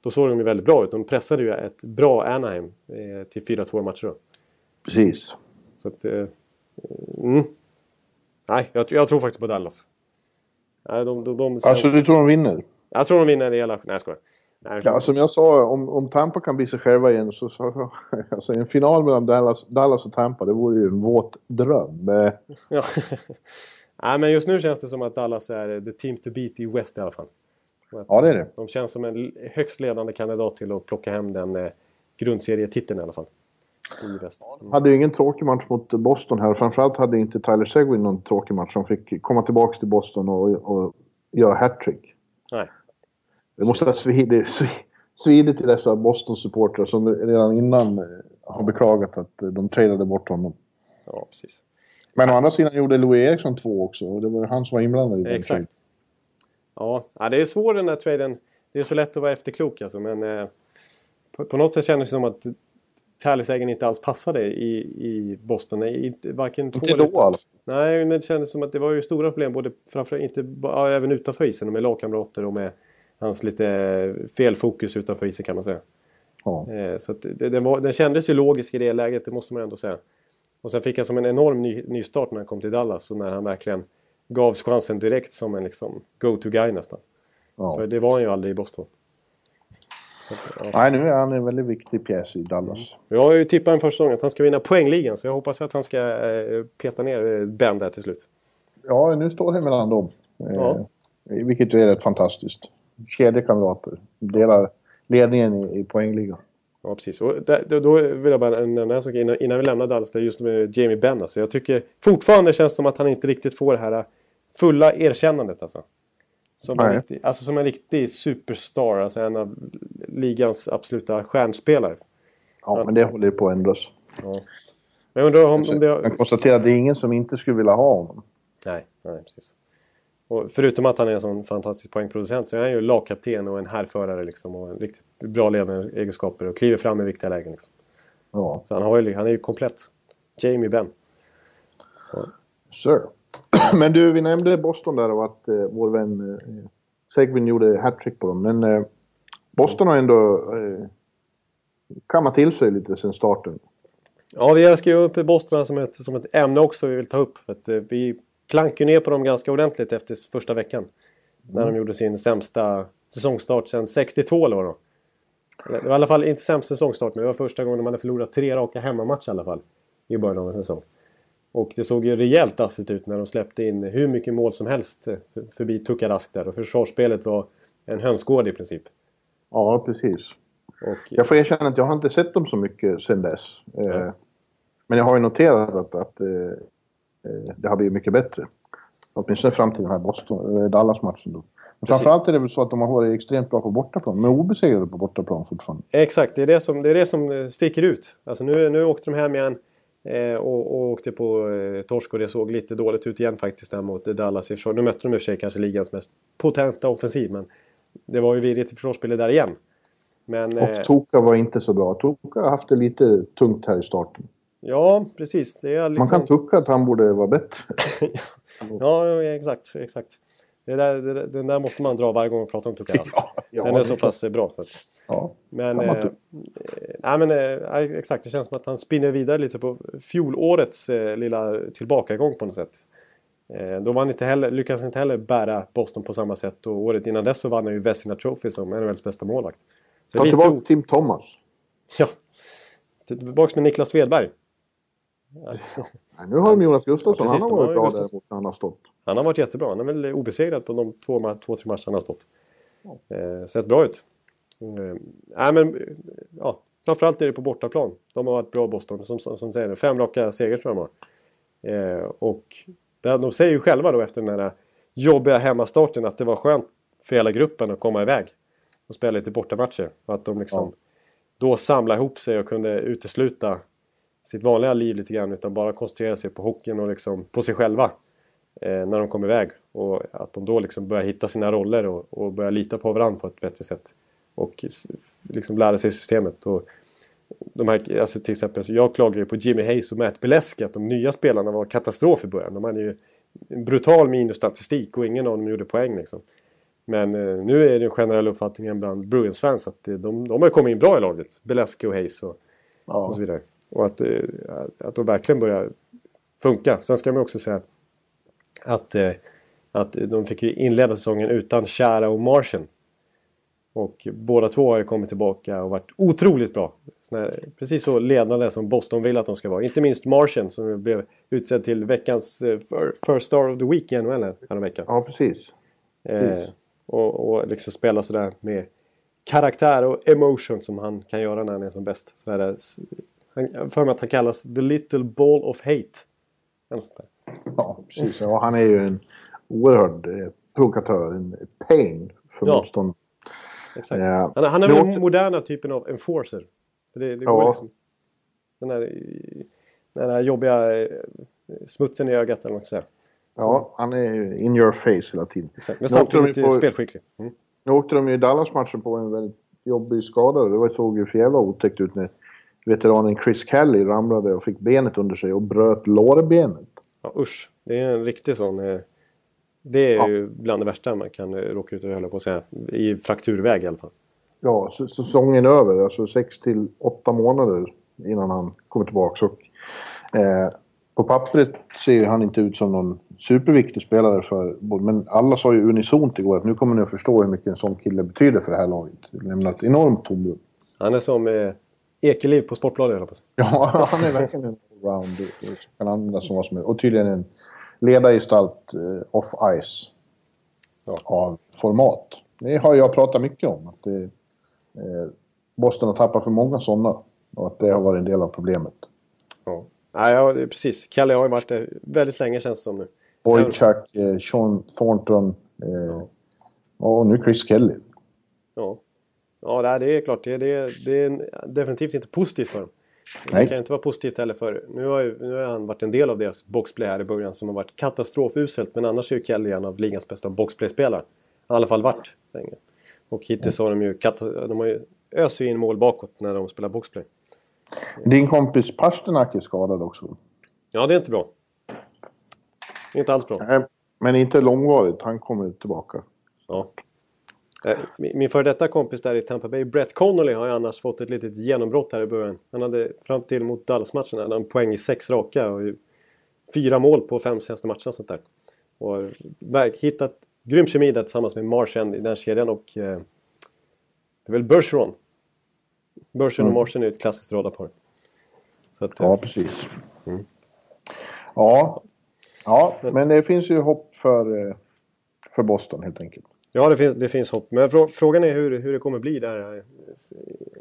[SPEAKER 2] då såg de ju väldigt bra ut. De pressade ju ett bra Anaheim eh, till 4-2 matcher då.
[SPEAKER 3] Precis.
[SPEAKER 2] Så att... Eh, mm. Nej, jag, jag, tror faktiskt på Dallas.
[SPEAKER 3] Nej, de, de, de, alltså du tror de vinner?
[SPEAKER 2] Jag tror de vinner hela... Nej, jag skojar.
[SPEAKER 3] Nej, ja, som jag sa, om, om Tampa kan bli sig själva igen så, så alltså, en final mellan Dallas, Dallas och Tampa, det vore ju en våt dröm.
[SPEAKER 2] ja. Nej, men just nu känns det som att Dallas är the team to beat i West i alla fall.
[SPEAKER 3] Ja, det är det.
[SPEAKER 2] De känns som en högst ledande kandidat till att plocka hem den eh, grundserietiteln i alla fall.
[SPEAKER 3] I väst. Mm. Hade ju ingen tråkig match mot Boston här. Framförallt hade inte Tyler Seguin någon tråkig match. Han fick komma tillbaka till Boston och, och göra hattrick.
[SPEAKER 2] Nej.
[SPEAKER 3] Det måste ha svidit, svidit till dessa Boston-supportrar som redan innan eh, har beklagat att eh, de trailade bort honom.
[SPEAKER 2] Ja, precis.
[SPEAKER 3] Men å andra sidan gjorde Louis Eriksson två också. Och det var han som var inblandad i
[SPEAKER 2] den. Exakt. Ja, det är svår den här traden. Det är så lätt att vara efterklok alltså, men eh, på, på, något sätt kändes det som att Tallis-ägaren inte alls passade i, i Boston. Inte, varken
[SPEAKER 3] inte då alltså?
[SPEAKER 2] Nej, men det kändes som att det var ju stora problem både framför inte ja, även utanför isen med lagkamrater och med hans lite felfokus utanför isen kan man säga. Ja. Eh, så det, den, var, den kändes ju logisk i det läget, det måste man ändå säga. Och sen fick han som en enorm ny, nystart när han kom till Dallas och när han verkligen gavs chansen direkt som en liksom, go-to-guy nästan. Ja. För det var han ju aldrig i Boston.
[SPEAKER 3] ja. Nej, nu är han en väldigt viktig pjäs i Dallas.
[SPEAKER 2] Mm. Jag har ju tippat en första säsong att han ska vinna poängligan så jag hoppas att han ska eh, peta ner eh, Ben där till slut.
[SPEAKER 3] Ja, nu står det mellan dem. Ja. Eh, vilket är rätt fantastiskt. Kedjekamrater. Delar ledningen i, i poängligan.
[SPEAKER 2] Ja, precis. Och där, då vill jag bara nämna en sak innan, innan vi lämnar Dallas. Just med Jamie Benn. Alltså. Jag tycker fortfarande känns det som att han inte riktigt får det här fulla erkännandet alltså. Som en, riktig, alltså som en riktig superstar, alltså en av ligans absoluta stjärnspelare.
[SPEAKER 3] Ja, men det håller ju på att ändras.
[SPEAKER 2] Ja. Men jag undrar om, om det...
[SPEAKER 3] Jag konstaterar att det är ingen som inte skulle vilja ha honom.
[SPEAKER 2] Nej, nej precis. Och förutom att han är en sån fantastisk poängproducent så är han ju lagkapten och en härförare liksom. Och en riktigt bra ledaregenskaper och kliver fram i viktiga lägen. Liksom.
[SPEAKER 3] Ja.
[SPEAKER 2] Så han, har ju, han är ju komplett. Jamie Benn.
[SPEAKER 3] Ja. Sir. Men du, vi nämnde Boston där och att eh, vår vän eh, Segwin gjorde hattrick på dem. Men eh, Boston har ändå eh, kammat till sig lite sen starten.
[SPEAKER 2] Ja, vi har skrivit upp Boston som ett, som ett ämne också vi vill ta upp. Att, eh, vi klankade ner på dem ganska ordentligt efter första veckan. Mm. När de gjorde sin sämsta säsongstart sedan 62 eller vad det Det var i alla fall inte sämst säsongstart, men det var första gången de hade förlorat tre raka hemmamatcher i alla fall. I början av en säsong. Och det såg ju rejält dassigt ut när de släppte in hur mycket mål som helst förbi Tukarask där. Och försvarsspelet var en hönsgård i princip.
[SPEAKER 3] Ja, precis. Och, jag får erkänna att jag har inte sett dem så mycket sen dess. Ja. Eh, men jag har ju noterat att, att eh, eh, det har blivit mycket bättre. Åtminstone fram till den här Boston, Dallas-matchen då. framförallt är det väl så att de har varit extremt bra på bortaplan. Men obesegrade på bortaplan fortfarande.
[SPEAKER 2] Exakt, det är det som, det är det som sticker ut. Alltså nu, nu åkte de hem igen eh, och, och åkte på eh, torsk och det såg lite dåligt ut igen faktiskt där mot Dallas Nu mötte de i och för sig kanske ligans mest potenta offensiv men det var ju virrigt i försvarsspelet där igen.
[SPEAKER 3] Men, och eh, Toka var inte så bra. Toka har haft det lite tungt här i starten.
[SPEAKER 2] Ja, precis. Liksom...
[SPEAKER 3] Man kan tycka att han borde vara bättre.
[SPEAKER 2] ja, exakt. exakt. Det där, det, den där måste man dra varje gång man pratar om Tuka ja, ja, Den är så pass bra. Så att...
[SPEAKER 3] ja,
[SPEAKER 2] men, eh, eh, nej, men eh, exakt, det känns som att han spinner vidare lite på fjolårets eh, lilla tillbakagång på något sätt. Eh, då var inte heller, lyckades inte heller bära Boston på samma sätt och året innan dess så vann han ju Vesina Trophy som NHLs bästa målvakt.
[SPEAKER 3] Ta tillbaka Tim Thomas.
[SPEAKER 2] Ja. Tillbaka med Niklas Svedberg.
[SPEAKER 3] Ja. nu har de Jonas Gustafsson. Ja, han har varit bra där mot när han har stått.
[SPEAKER 2] Han har varit jättebra. Han är väl obesegrad på de två, två tre matcher han har stått. Ja. Eh, sett bra ut. Eh, nej, men ja, framförallt är det på bortaplan. De har varit bra Boston. Som, som, som säger fem raka segrar tror jag de har. Eh, och de säger ju själva då efter den här jobbiga hemmastarten att det var skönt för hela gruppen att komma iväg och spela lite bortamatcher. Och att de liksom ja. då samlade ihop sig och kunde utesluta sitt vanliga liv lite grann utan bara koncentrera sig på hockeyn och liksom på sig själva eh, när de kom iväg. Och att de då liksom börjar hitta sina roller och, och börjar lita på varandra på ett bättre sätt. Och liksom lära sig systemet. Och de här, alltså till exempel, så jag klagar ju på Jimmy Hayes och Matt Beleski att de nya spelarna var katastrof i början. De hade ju en brutal minusstatistik och ingen av dem gjorde poäng liksom. Men eh, nu är det en generell uppfattning bland Bruins-fans att de, de har kommit in bra i laget. Beleski och Hayes och, ja. och så vidare. Och att, eh, att de verkligen börjar funka. Sen ska man också säga att, eh, att de fick ju inleda säsongen utan Chara och Martian. Och båda två har ju kommit tillbaka och varit otroligt bra. Här, precis så ledande som Boston vill att de ska vara. Inte minst Martian som blev utsedd till veckans eh, First Star of the Week i NHL veckan.
[SPEAKER 3] Ja, precis.
[SPEAKER 2] precis. Eh, och, och liksom spela sådär med karaktär och emotion som han kan göra när han är som bäst. Sådär, han, för mig att han kallas The Little Ball of Hate.
[SPEAKER 3] sånt där. Ja, precis. Ja, han är ju en oerhörd eh, provokatör. En pain för ja. motstånd.
[SPEAKER 2] Exakt. Ja. Han, han är väl den moderna typen av enforcer. Det, det ja. liksom, den, här, den här jobbiga eh, smutsen i ögat eller ska säga.
[SPEAKER 3] Ja, han är in your face hela tiden.
[SPEAKER 2] Exakt. Men samtidigt på, spelskicklig.
[SPEAKER 3] Mm. Nu åkte de i Dallas-matchen på en väldigt jobbig skada. Det såg ju för jävla otäckt ut när veteranen Chris Kelly ramlade och fick benet under sig och bröt lårbenet.
[SPEAKER 2] Ja usch, det är en riktig sån... Eh, det är ja. ju bland det värsta man kan eh, råka ut och på att säga. I frakturväg i alla fall.
[SPEAKER 3] Ja, säsongen är över. Alltså 6 till 8 månader innan han kommer tillbaka. Och, eh, på pappret ser han inte ut som någon superviktig spelare för Men alla sa ju unisont igår att nu kommer ni att förstå hur mycket en sån kille betyder för det här laget. Lämnat enormt tomrum.
[SPEAKER 2] Han är som eh, Ekeliv på Sportbladet, jag
[SPEAKER 3] Ja, han är verkligen en allround. Kan användas som vad som helst. Och tydligen en ledargestalt eh, off-ice. Ja. Av format. Det har jag pratat mycket om. Att det, eh, Boston har tappat för många sådana. Och att det har varit en del av problemet.
[SPEAKER 2] Ja, ja precis. Kalle har ju varit där väldigt länge känns det som nu.
[SPEAKER 3] Boychuk, eh, Sean Thornton eh, ja. och nu Chris Kelly.
[SPEAKER 2] Ja. Ja, det är klart. Det, det, det är definitivt inte positivt för dem. Det kan inte vara positivt heller för... Nu har, ju, nu har han varit en del av deras boxplay här i början som har varit katastrofuselt. Men annars är ju Kelly en av ligans bästa boxplay-spelare. I alla fall varit länge. Och hittills har de ju... De har ju öser in mål bakåt när de spelar boxplay.
[SPEAKER 3] Din kompis Pasternak är skadad också.
[SPEAKER 2] Ja, det är inte bra. Det är inte alls bra.
[SPEAKER 3] Men inte långvarigt. Han kommer tillbaka.
[SPEAKER 2] Ja. Eh, min före detta kompis där i Tampa Bay, Brett Connolly, har ju annars fått ett litet genombrott här i början. Han hade fram till mot Dallas-matchen hade han poäng i sex raka och fyra mål på fem senaste matcherna sånt där. Och hittat grym kemi där tillsammans med Martian i den kedjan och eh, det är väl Bergeron. Bergeron mm. och Martian är ett klassiskt radarpar.
[SPEAKER 3] Så att, ja, precis. Mm. Ja, ja, men det finns ju hopp för, eh, för Boston helt enkelt.
[SPEAKER 2] Ja, det finns, det finns hopp. Men frågan är hur, hur det kommer bli där eh,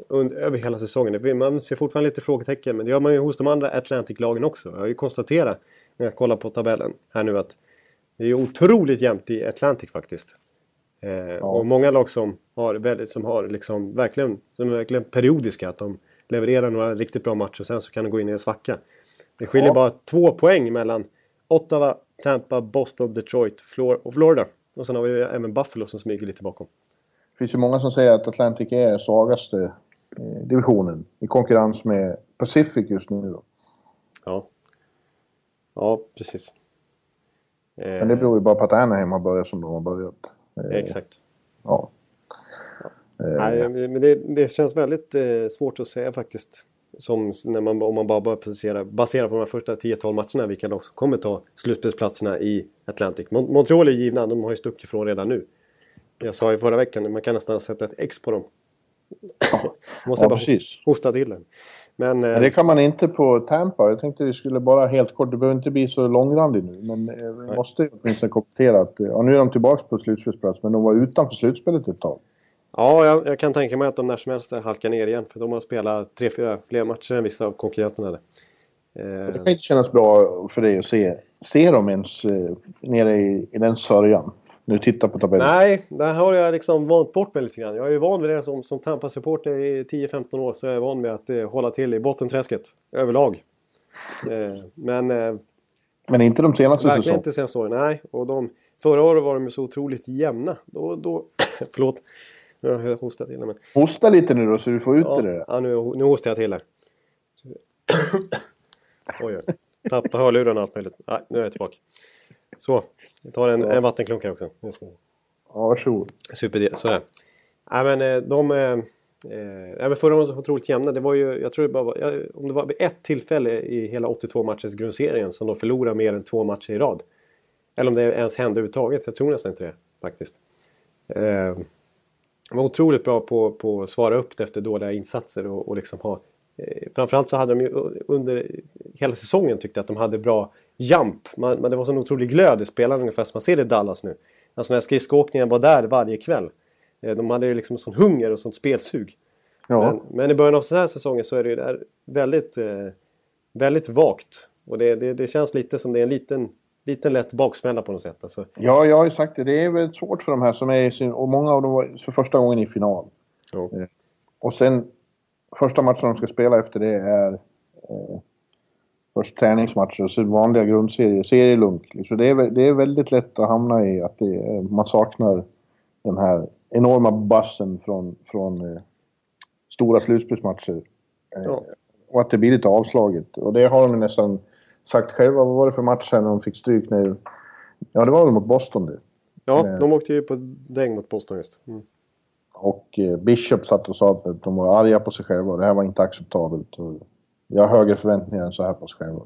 [SPEAKER 2] under, över hela säsongen. Man ser fortfarande lite frågetecken, men det gör man ju hos de andra Atlantic-lagen också. Jag har ju konstaterat när jag kollar på tabellen här nu att det är otroligt jämnt i Atlantic faktiskt. Eh, ja. Och många lag som har, väldigt, som har liksom verkligen, som är verkligen periodiska. Att de levererar några riktigt bra matcher och sen så kan de gå in i en svacka. Det skiljer ja. bara två poäng mellan Ottawa, Tampa, Boston, Detroit och Florida. Och sen har vi även Buffalo som smyger lite bakom.
[SPEAKER 3] Det finns ju många som säger att Atlantic är svagaste eh, divisionen i konkurrens med Pacific just nu då.
[SPEAKER 2] Ja. Ja, precis.
[SPEAKER 3] Men det beror ju bara på att Anaheim har börjat som de har börjat.
[SPEAKER 2] Eh, Exakt.
[SPEAKER 3] Ja.
[SPEAKER 2] ja. Nej, men det, det känns väldigt eh, svårt att säga faktiskt. Som när man, om man bara baserar, baserar på de här första 10-12 matcherna vilka lag som kommer ta slutspelsplatserna i Atlantic. Montreal är givna, de har ju stuckit ifrån redan nu. Jag sa ju förra veckan, man kan nästan sätta ett X på dem.
[SPEAKER 3] Ja, Måste ja, bara precis.
[SPEAKER 2] hosta till den.
[SPEAKER 3] Men, men, det kan man inte på Tampa. Jag tänkte vi skulle bara helt kort, det behöver inte bli så långrandig nu. Men eh, vi måste åtminstone kommentera att, ja, nu är de tillbaka på slutspelsplats, men de var utanför slutspelet ett tag.
[SPEAKER 2] Ja, jag, jag, kan tänka mig att de när som helst halkar ner igen. För de har spelat tre, fyra fler matcher än vissa av konkurrenterna. Där.
[SPEAKER 3] Det kan inte kännas bra för dig att se, se dem ens eh, nere i, i den sörjan. Nu tittar på tabellen.
[SPEAKER 2] Nej, där har jag liksom vant bort mig lite grann. Jag är ju van vid det som, som Tampa-supporter i 10-15 år. Så jag är van med att eh, hålla till i bottenträsket överlag. Eh, men... Eh,
[SPEAKER 3] men inte de senaste
[SPEAKER 2] säsongerna? Verkligen inte senaste åren, nej. Och de, förra året var de ju så otroligt jämna. Då, då, förlåt. Nu jag hostat till men...
[SPEAKER 3] Hosta lite nu då så du får ut
[SPEAKER 2] ja,
[SPEAKER 3] det.
[SPEAKER 2] Ja, nu, nu hostar jag till här. Oj, oj. Tappa hörlurarna och allt möjligt. Nej, nu är jag tillbaka. Så, vi tar en, en vattenklunk här också. Ja,
[SPEAKER 3] varsågod.
[SPEAKER 2] Super, sådär. Nej men eh, de... Eh, eh, men förra året var så otroligt jämna. Det var ju, jag tror det bara var, om det var vid ett tillfälle i hela 82 matchers grundserien som de förlorade mer än två matcher i rad. Eller om det ens hände överhuvudtaget. Jag tror nästan inte det faktiskt. Eh, var otroligt bra på, på att svara upp efter dåliga insatser och, och liksom ha... Eh, framförallt så hade de ju under hela säsongen tyckte att de hade bra jump. Man, man, det var sån otrolig glöd i spelarna ungefär som man ser i Dallas nu. Alltså när skridskoåkningen var där varje kväll. Eh, de hade ju liksom sån hunger och sånt spelsug. Ja. Men, men, i början av den här säsongen så är det ju där väldigt, eh, väldigt vagt. Och det, det, det, känns lite som det är en liten, liten lätt baksmälla på något sätt. Alltså.
[SPEAKER 3] Ja, jag har ju sagt det. Det är väldigt svårt för de här som är sin... Och många av dem var för första gången i final. Ja. Eh, och sen första matchen de ska spela efter det är eh, först träningsmatcher och så vanliga grundserier, serielunk. Så det är, det är väldigt lätt att hamna i att det, man saknar den här enorma bassen från, från eh, stora slutspelsmatcher. Eh, ja. Och att det blir lite avslaget. Och det har de nästan sagt själva. Vad var det för match här när de fick stryk? När, ja, det var väl mot Boston det.
[SPEAKER 2] Ja, eh, de åkte ju på däng mot Boston just. Mm.
[SPEAKER 3] Och eh, Bishop satt och sa att de var arga på sig själva. Det här var inte acceptabelt. Och jag har högre förväntningar än så här på sig själva.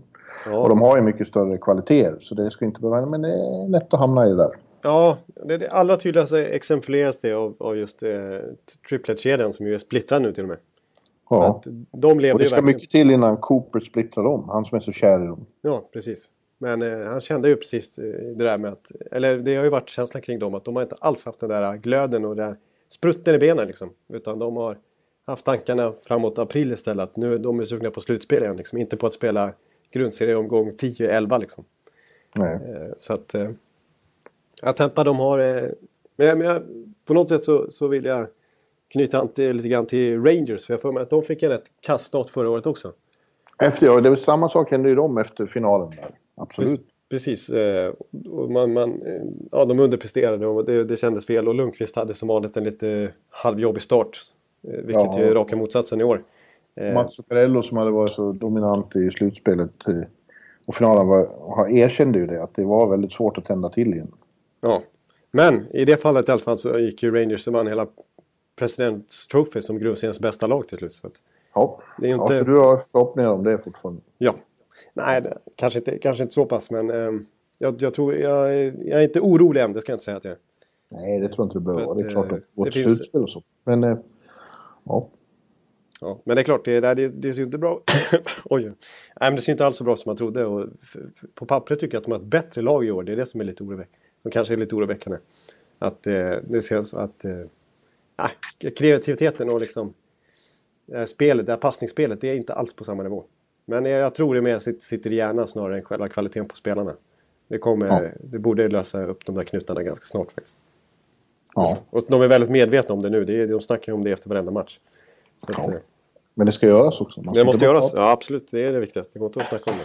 [SPEAKER 3] Ja. Och de har ju mycket större kvaliteter så det ska inte behöva... Men det är lätt att hamna i det där.
[SPEAKER 2] Ja, det, det allra tydligaste exemplieras det av, av just eh, triplet-kedjan som ju är splittrad nu till och med.
[SPEAKER 3] Ja, de levde och det ska verkligen... mycket till innan Cooper splittrar dem. Han som är så kär i dem.
[SPEAKER 2] Ja, precis. Men eh, han kände ju precis eh, det där med att... Eller det har ju varit känslan kring dem att de har inte alls haft den där glöden och den där sprutten i benen liksom. Utan de har haft tankarna framåt april istället. Att nu de är sugna på slutspel igen. Liksom. Inte på att spela grundserieomgång 10-11 liksom.
[SPEAKER 3] Nej. Eh,
[SPEAKER 2] så att... Eh, att de har... Men, men på något sätt så, så vill jag knyta an till, lite grann till Rangers. För jag får mig att de fick en rätt kass förra året också.
[SPEAKER 3] Efter, ja, det var samma sak hände ju dem efter finalen där. Absolut.
[SPEAKER 2] Precis. Och man, man, ja, de underpresterade och det, det kändes fel. Och Lundqvist hade som vanligt en lite halvjobbig start. Eh, vilket ja. är raka motsatsen i år.
[SPEAKER 3] Eh, Mats Zuccarello som hade varit så dominant i slutspelet och finalen var, erkände ju det, att det var väldigt svårt att tända till igen.
[SPEAKER 2] Ja, men i det fallet i alla fall så gick ju Rangers och vann hela Presidents Trophy som grundseriens bästa lag till slut. Så
[SPEAKER 3] ja, det är inte... ja, så du har förhoppningar om det fortfarande?
[SPEAKER 2] Ja. Nej, det, kanske, inte, kanske inte så pass, men eh, jag, jag, tror, jag, jag, är inte orolig än, det ska jag inte säga att jag är.
[SPEAKER 3] Nej, det tror jag inte du behöver vara. Det är klart ett finns... slutspel och så. Men eh, Ja.
[SPEAKER 2] Ja, men det är klart, det, det, det ser inte bra Oj. Nej, men det ser inte alls så bra som man trodde. Och på pappret tycker jag att de har ett bättre lag i år. Det är det som är lite oroväckande. De kanske är lite oroväckande. Att eh, det ser så att... Eh, kreativiteten och liksom... Eh, spelet, det här passningsspelet, det är inte alls på samma nivå. Men jag, tror det mer sitter, i hjärnan snarare än själva kvaliteten på spelarna. Det, kommer, ja. det borde lösa upp de där knutarna ganska snart faktiskt.
[SPEAKER 3] Ja.
[SPEAKER 2] Och de är väldigt medvetna om det nu. Det är, de snackar ju om det efter varenda match. Så att,
[SPEAKER 3] Ja.
[SPEAKER 2] eh,
[SPEAKER 3] Men det ska göras också. Man
[SPEAKER 2] det måste göras. Ja, absolut. Det är det viktigaste. Det går inte att snacka om det.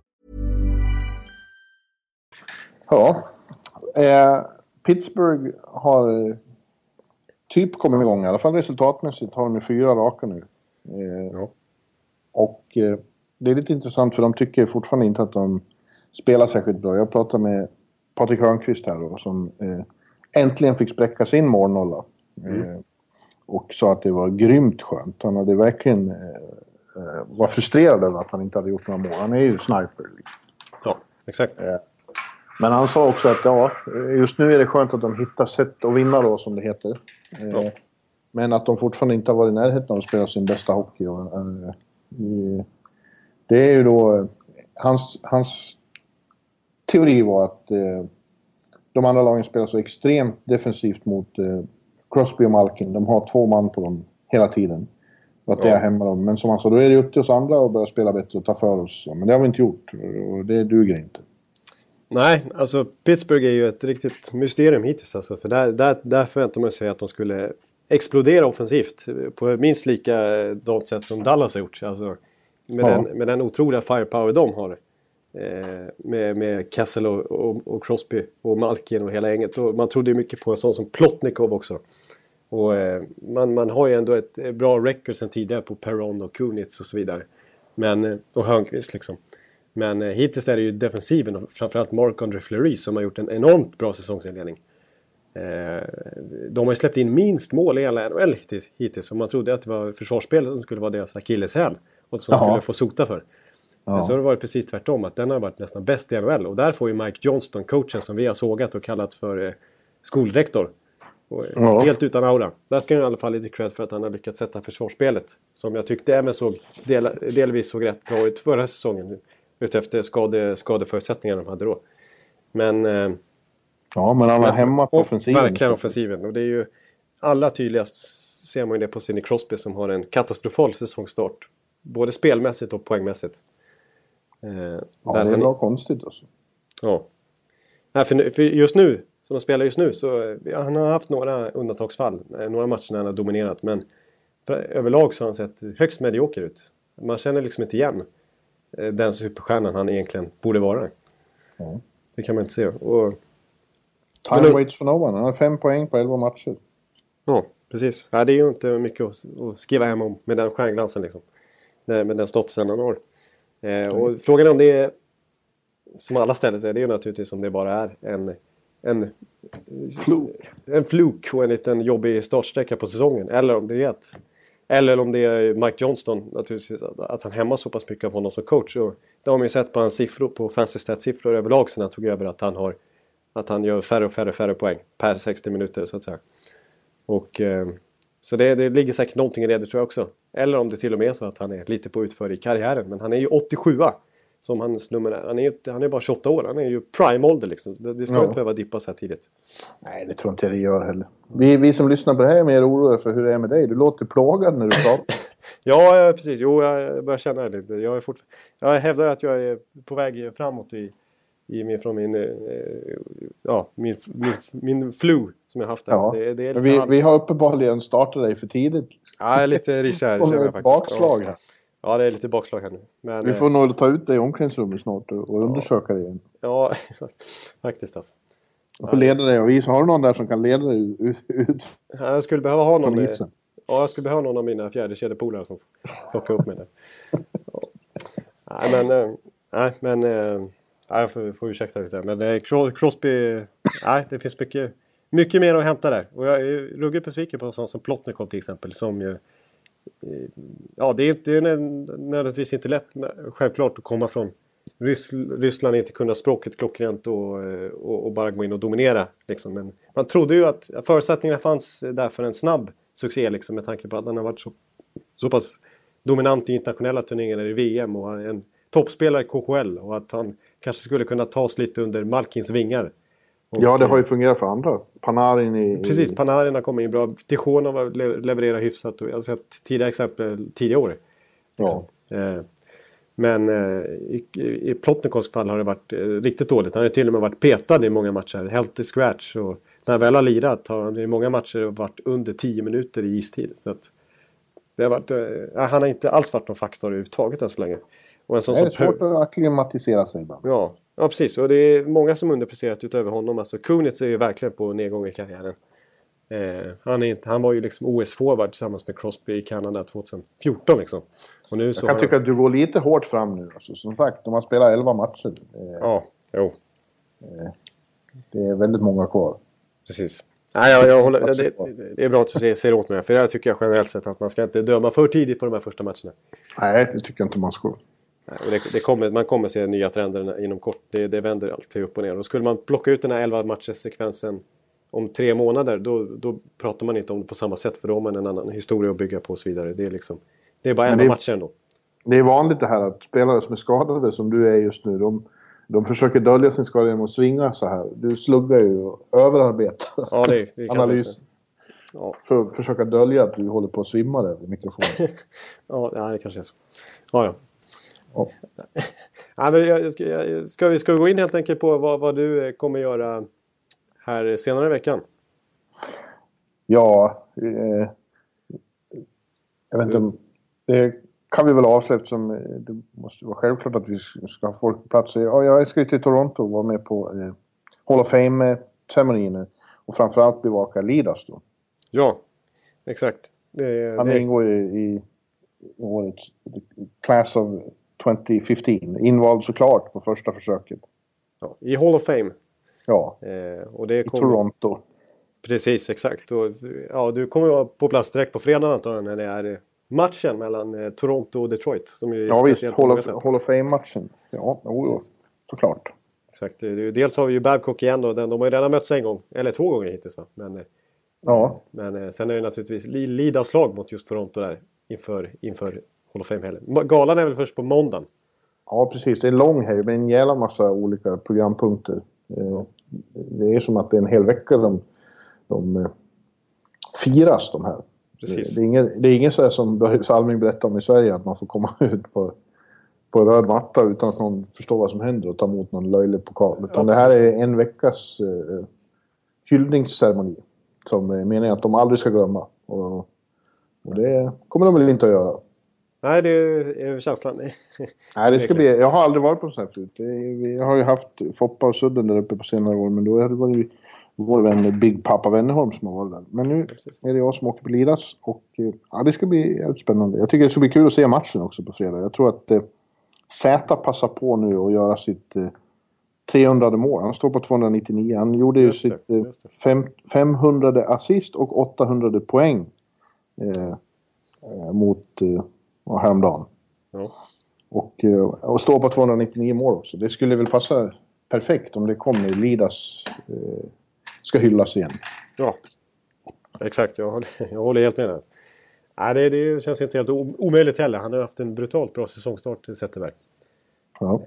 [SPEAKER 3] Ja. Eh, Pittsburgh har typ kommit igång, i alla fall resultatmässigt har de ju fyra raka nu. Eh,
[SPEAKER 2] Ja.
[SPEAKER 3] Och eh, det är lite intressant för de tycker fortfarande inte att de spelar särskilt bra. Jag pratade med Patrik Hörnqvist här då, som eh, äntligen fick spräcka sin målnolla. Eh, och sa att det var grymt skönt. Han hade verkligen eh, var frustrerad över att han inte hade gjort några mål. Han är ju sniper. Liksom.
[SPEAKER 2] Ja, exakt.
[SPEAKER 3] Men han sa också att ja, just nu är det skönt att de hittar sätt att vinna då, som det heter. Eh,
[SPEAKER 2] Ja.
[SPEAKER 3] Men att de fortfarande inte har varit i närheten av att spela sin bästa hockey. Eh, eh, det är ju då... eh, Hans, hans teori var att eh, de andra lagen spelar så extremt defensivt mot eh, Crosby och Malkin. De har två man på dem hela tiden. Och att det
[SPEAKER 2] Ja.
[SPEAKER 3] är hemma dem. Men som han sa, då är det upp till oss andra att börja spela bättre och ta för oss. Men det har vi inte gjort. Och det duger inte.
[SPEAKER 2] Nej, alltså Pittsburgh är ju ett riktigt mysterium hittills. Alltså, för där, där, där förväntar man sig att de skulle explodera offensivt. På minst likadant sätt som Dallas har gjort. Alltså, med,
[SPEAKER 3] Ja.
[SPEAKER 2] den, med den otroliga firepower de har. Eh, med, med Kessel och, och, och Crosby och Malkin och hela gänget. Och man trodde ju mycket på en sån som Plotnikov också. Och, eh, man, man har ju ändå ett eh, bra record sen tidigare på Perron och Kunitz och så vidare. Men, eh, och Hörnqvist liksom. Men eh, hittills är det ju defensiven och framförallt Marc-André Fleury som har gjort en enormt bra säsongsinledning. Eh, de har ju släppt in minst mål i hela NHL hittills, och man trodde att det var försvarsspelet som skulle vara deras akilleshäl. Och som de skulle få sota för. Men så har det varit precis tvärtom, att den har varit nästan bäst i NHL. Och där får ju Mike Johnston, coachen som vi har sågat och kallat för eh, skolrektor.
[SPEAKER 3] Ja.
[SPEAKER 2] Helt utan aura. Där ska han i alla fall lite cred för att han har lyckats sätta försvarsspelet. Som jag tyckte även såg del, delvis såg rätt bra ut förra säsongen. Utefter skade, skadeförutsättningarna de hade då. Men... Eh,
[SPEAKER 3] Ja, men han har hemma på offensiven.
[SPEAKER 2] Verkligen offensiven. Och det är ju allra tydligast ser man ju det på Sidney Crosby som har en katastrofal säsongstart. Både spelmässigt och poängmässigt. Eh,
[SPEAKER 3] Ja,
[SPEAKER 2] där
[SPEAKER 3] det är
[SPEAKER 2] han-
[SPEAKER 3] konstigt alltså.
[SPEAKER 2] Ja. Nej, för, nu- för just nu, som de spelar just nu, så ja, han har haft några undantagsfall. eh, Några matcher när han har dominerat. Men för, överlag så har han sett högst medioker ut. Man känner liksom inte igen den superstjärnan han egentligen borde vara.
[SPEAKER 3] Ja.
[SPEAKER 2] Det kan man inte se. Och,
[SPEAKER 3] Time
[SPEAKER 2] Men
[SPEAKER 3] waits for no one. Han har fem poäng på elva matcher.
[SPEAKER 2] ja, precis. Ja, det är ju inte mycket att, skriva hem om med den stjärnglansen liksom. Med, den statusen han har. Eh, och frågan är om det är, som alla ställer sig, det är ju naturligtvis om det bara är en, en
[SPEAKER 3] Fluk.
[SPEAKER 2] en fluk och en liten jobbig startsträcka på säsongen. Eller om det är ett, eller om det är Mike Johnston naturligtvis. Att, han hämmas så pass mycket av honom som coach. Och det har man ju sett på hans siffror, på fancy stats-siffror överlag sen han tog över. Att han, har, att han gör färre och färre, färre poäng per 60 minuter så att säga. Och, eh, så det, det ligger säkert någonting i det, det tror jag också. Eller om det till och med är så att han är lite på utför i karriären. Men han är ju 87a som hans nummer är. Han är ju han är bara 28 år. Han är ju prime-ålder liksom. Det, det ska
[SPEAKER 3] Ja.
[SPEAKER 2] inte behöva dippa så här tidigt.
[SPEAKER 3] Nej, det tror inte jag det gör heller. Vi, vi som lyssnar på det här är mer oroliga för hur det är med dig. Du låter plågad när du pratar.
[SPEAKER 2] Ja, ja, precis. Jo, jag börjar känna det lite. Jag, är fortfar- jag hävdar att jag är på väg framåt i, i min, från min, eh, ja, min, min, min flu som jag haft där.
[SPEAKER 3] Ja.
[SPEAKER 2] Det, det är
[SPEAKER 3] vi, vi har uppenbarligen startat dig för tidigt.
[SPEAKER 2] ja, jag är lite risig här.
[SPEAKER 3] Och ett
[SPEAKER 2] faktiskt.
[SPEAKER 3] bakslag
[SPEAKER 2] Ja.
[SPEAKER 3] här.
[SPEAKER 2] Ja, det är lite bakslag här nu. Men,
[SPEAKER 3] Vi
[SPEAKER 2] eh,
[SPEAKER 3] får nog ta ut dig i omklädningsrummet snart och, och undersöka dig igen.
[SPEAKER 2] Ja, faktiskt alltså.
[SPEAKER 3] Och få leda dig och visa. Har du någon där som kan leda dig ut,
[SPEAKER 2] Ja, Jag skulle behöva ha någon,
[SPEAKER 3] från
[SPEAKER 2] eh, ja, jag skulle behöva någon av mina fjärdekedjepolare som plockar upp mig där. Ja. Nej, men... eh, Nej, men... eh, Nej, jag får, får ursäkta lite. Men eh, Cro- Crosby... Nej, det finns mycket, mycket mer att hämta där. Och jag är ruggigt besviken på en sån som Plotnikov till exempel. Som ju... Ja, det är, inte, det är nödvändigtvis inte lätt självklart att komma från Rys Ryssland inte kunna språket klockrent och, eh, och, och, bara gå in och dominera. Liksom. Men man trodde ju att förutsättningarna fanns där för en snabb succé liksom, med tanke på att han har varit så, så pass dominant i internationella turneringar i VM och en toppspelare i KHL och att han kanske skulle kunna tas lite under Malkins vingar.
[SPEAKER 3] Och, ja, det har ju fungerat för andra. Panarin i...
[SPEAKER 2] Precis, Panarin har kommit in bra. Tikhonov levererar hyfsat. Och jag har sett tidigare exempel tidigare år.
[SPEAKER 3] Ja.
[SPEAKER 2] Eh, men eh, i, i Plotnikovs fall har det varit eh, riktigt dåligt. Han har till och med varit petad i många matcher. Helt i scratch. Och när han väl har lirat har han i många matcher varit under 10 minuter i istid. Så att det har varit, han har inte alls varit någon faktor överhuvudtaget än så länge.
[SPEAKER 3] Och en sån det är svårt att acklimatisera sig ibland.
[SPEAKER 2] Ja, ja, precis. Och det är många som underpresterat utöver honom. Alltså Kunitz är ju verkligen på nedgång i karriären. Eh, han, är inte, han var ju liksom OS-forward tillsammans med Crosby i Kanada 2014 liksom.
[SPEAKER 3] Och nu så jag kan tycka att du går lite hårt fram nu. Alltså, som sagt, de har spelat 11 matcher.
[SPEAKER 2] Eh, ja, jo.
[SPEAKER 3] Eh, det är väldigt många kvar.
[SPEAKER 2] Precis. Nej, jag, jag håller, det, det, är bra att du ser åt mig. För det tycker jag generellt sett att man ska inte döma för tidigt på de här första matcherna.
[SPEAKER 3] Nej, det tycker jag inte man ska.
[SPEAKER 2] Det, det kommer, man kommer se nya trender inom kort. Det, det vänder alltid upp och ner. Och skulle man plocka ut den här 11 matchers sekvensen om tre månader då, då pratar man inte om det på samma sätt för då har man en annan historia att bygga på och så vidare. Det är, liksom, det är bara 11 matcher ändå.
[SPEAKER 3] Det är vanligt det här att spelare som är skadade som du är just nu, de, de försöker dölja sin skada genom att svinga så här. Du sluggar ju och överarbetar
[SPEAKER 2] ja, det, det
[SPEAKER 3] analysen. Ja. För att försöka dölja att du håller på att svimma där vid mikrofonen.
[SPEAKER 2] ja, det kanske är så. Ja, ja. Ja. ja, men jag, ska, jag, ska, vi, ska vi gå in helt enkelt på vad, vad du eh, kommer göra här senare i veckan?
[SPEAKER 3] Ja, eh, jag vet inte om... Det kan vi väl avslöja eftersom eh, det måste vara självklart att vi ska ha folk på plats. Ja, jag ska ju till Toronto och vara med på eh, Hall of Fame-ceremonin och framförallt bevaka Lidas då.
[SPEAKER 2] Ja, exakt.
[SPEAKER 3] Det, Han det... ingår i, i årets Class of 2015. Invald såklart på första försöket.
[SPEAKER 2] Ja, I Hall of Fame.
[SPEAKER 3] Ja,
[SPEAKER 2] eh, och det
[SPEAKER 3] i Toronto.
[SPEAKER 2] Precis, exakt. Och, ja, du kommer vara på plast direkt på fredag antar jag när det är matchen mellan eh, Toronto och Detroit. Som
[SPEAKER 3] är ja visst, Hall of, Hall of Fame-matchen. Ja, jo, såklart.
[SPEAKER 2] Exakt. Dels har vi ju Babcock igen då. De har ju redan mötts en gång. Eller två gånger hittills va? Men, eh,
[SPEAKER 3] ja.
[SPEAKER 2] men eh, sen är det naturligtvis Lidas slag mot just Toronto där inför, inför Hall of Fame-helgen. Galan är väl först på måndagen?
[SPEAKER 3] Ja, precis. Det är en lång helg med en jävla massa olika programpunkter. Eh, det är som att det är en hel vecka de, de eh, firas, de här. Precis. Det är ingen, det är ingen så här som Börje Salming berättade om i Sverige, att man får komma ut på, på röd matta utan att någon förstår vad som händer och ta emot någon löjlig pokal. Utan ja, det här är en veckas eh, hyllningsceremoni som är meningen att de aldrig ska glömma. Och, och det kommer de väl inte att göra.
[SPEAKER 2] Nej, det är känslan.
[SPEAKER 3] Nej, det ska bli... Jag har aldrig varit på sånt här förut. Vi har ju haft Foppa och Sudden där uppe på senare år, men då var det vår vän Big Papa Wennerholm som har varit där. Men nu är det jag som åker på Liras och ja, det ska bli jävligt spännande. Jag tycker det ska bli kul att se matchen också på fredag. Jag tror att eh, Z passar på nu att göra sitt eh, 300 mål. Han står på 299. Han gjorde ju sitt eh, fem, 500 assist och 800 poäng eh, eh, mot eh, häromdagen. Ja. Och, eh, och stå på 299 mål också. Det skulle väl passa perfekt om det kommer Lidas eh, ska hyllas igen.
[SPEAKER 2] Ja, exakt. Jag håller, jag håller helt med. Där. Nej, det, det känns inte helt omöjligt heller. Han har haft en brutalt bra säsongstart, Zetterberg.
[SPEAKER 3] Ja.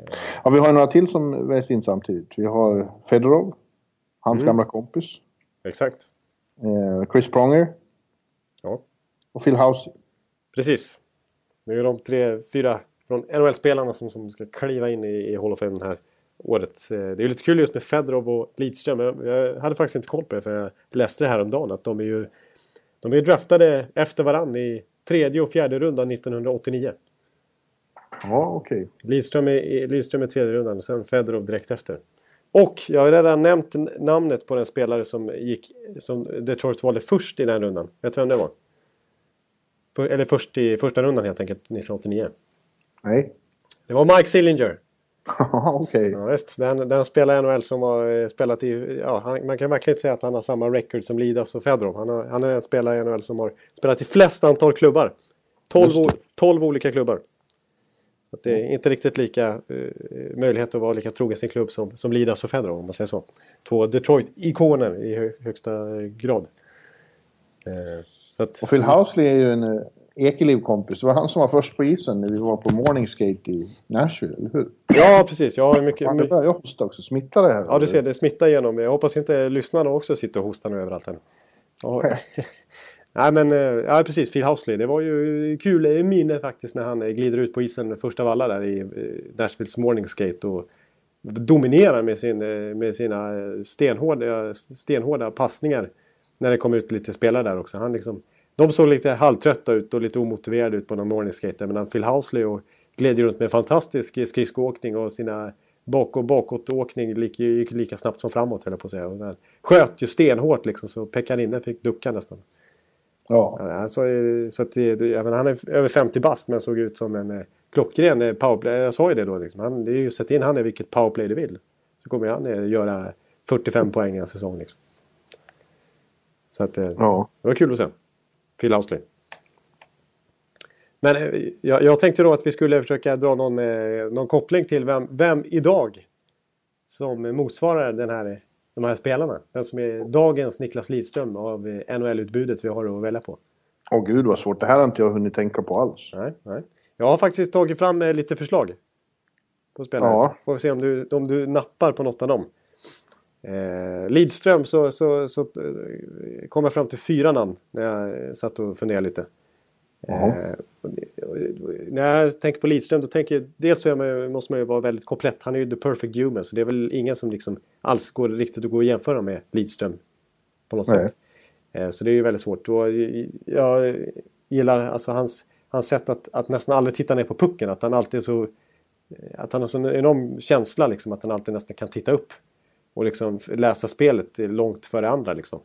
[SPEAKER 3] ja, vi har några till som väljs in samtidigt. Vi har Fedorov, hans mm. gamla kompis.
[SPEAKER 2] Exakt.
[SPEAKER 3] Eh, Chris Pronger.
[SPEAKER 2] Ja.
[SPEAKER 3] Och Phil House.
[SPEAKER 2] Precis. Nu är de tre, fyra från NHL-spelarna som, som ska kliva in i, i Hall of Fame den här året. Eh, det är lite kul just med Fedorov och Lidström. Jag, jag hade faktiskt inte koll på det för jag läste det här om dagen att de är ju de är draftade efter varann i tredje och fjärde rundan 1989.
[SPEAKER 3] Ja, okej. Okay.
[SPEAKER 2] Lidström, är, Lidström är tredje rundan och sen Fedorov direkt efter. Och jag har redan nämnt namnet på den spelare som gick som Detroit valde först i den rundan. Vet du vem det var? För, eller först i första rundan helt enkelt, 1989.
[SPEAKER 3] Nej.
[SPEAKER 2] Det var Mike Sillinger.
[SPEAKER 3] Okej. Okay.
[SPEAKER 2] Ja, visst, den, den spelar NHL som har eh, spelat i... Ja, han, man kan verkligen inte säga att han har samma record som Lidas och Fedorov. Han, har, han är en spelare i NHL som har spelat i flest antal klubbar. 12, 12 olika klubbar. Så det är inte riktigt lika uh, möjlighet att vara lika trogen sin klubb som, som Lidas och Fedorov om man säger så. Två Detroit-ikoner i hö, högsta grad.
[SPEAKER 3] Uh, att, och Phil Housley är ju en Ekeliv-kompis. Det var han som var först på isen när vi var på morningskate i Nashville, eller hur?
[SPEAKER 2] Ja, precis. Jag har mycket...
[SPEAKER 3] Fan, det börjar hosta också. Smittar det här?
[SPEAKER 2] Ja, du ser. Det smittar igenom. Jag hoppas inte lyssnarna också sitter och hostar nu överallt än. Nej men, eh, ja precis, Phil Housley. Det var ju kul minne faktiskt när han glider ut på isen första av alla där i eh, Nashvilles morningskate och dominerar med, sin, eh, med sina stenhårda, stenhårda passningar. När det kom ut lite spelare där också. Han liksom, de såg lite halvtrötta ut och lite omotiverade ut på någon morningskate. Men Phil Housley och gled runt med fantastisk skridskoåkning och sina bak och bakåtåkning gick, gick lika snabbt som framåt höll jag på att säga. Och sköt ju stenhårt liksom så Pekkarinen fick ducka nästan.
[SPEAKER 3] Ja.
[SPEAKER 2] Alltså, så att menar, han är över 50 bast men såg ut som en eh, klockren eh, powerplay. Jag sa ju det då liksom. Han, det är ju sätt in han i vilket powerplay du vill. Så kommer han eh, göra 45 poäng i en säsong liksom. Så att ja. det var kul att se. Phil Housley. Men jag, jag, tänkte då att vi skulle försöka dra någon, någon koppling till vem, vem idag som motsvarar den här de här spelarna. Vem som är dagens Niklas Lidström av NHL-utbudet vi har att välja på.
[SPEAKER 3] Åh gud vad svårt. Det här har inte jag hunnit tänka på alls.
[SPEAKER 2] Nej, nej. Jag har faktiskt tagit fram eh, lite förslag. På spelare. Ja. Får vi se om du, om du nappar på något av dem. Eh, Lidström så, så, så eh, kom jag fram till fyra namn när jag satt och funderade lite. Eh, när jag tänker på Lidström då tänker jag dels så man, måste man ju vara väldigt komplett. Han är ju the perfect human så det är väl ingen som liksom alls går riktigt att gå att jämföra med Lidström. På något Nej. sätt. Eh, så det är ju väldigt svårt. Och jag gillar alltså hans, hans sätt att, att nästan aldrig titta ner på pucken. Att han alltid är så... Att han har en enorm känsla liksom att han alltid nästan kan titta upp. Och liksom läsa spelet långt före andra liksom.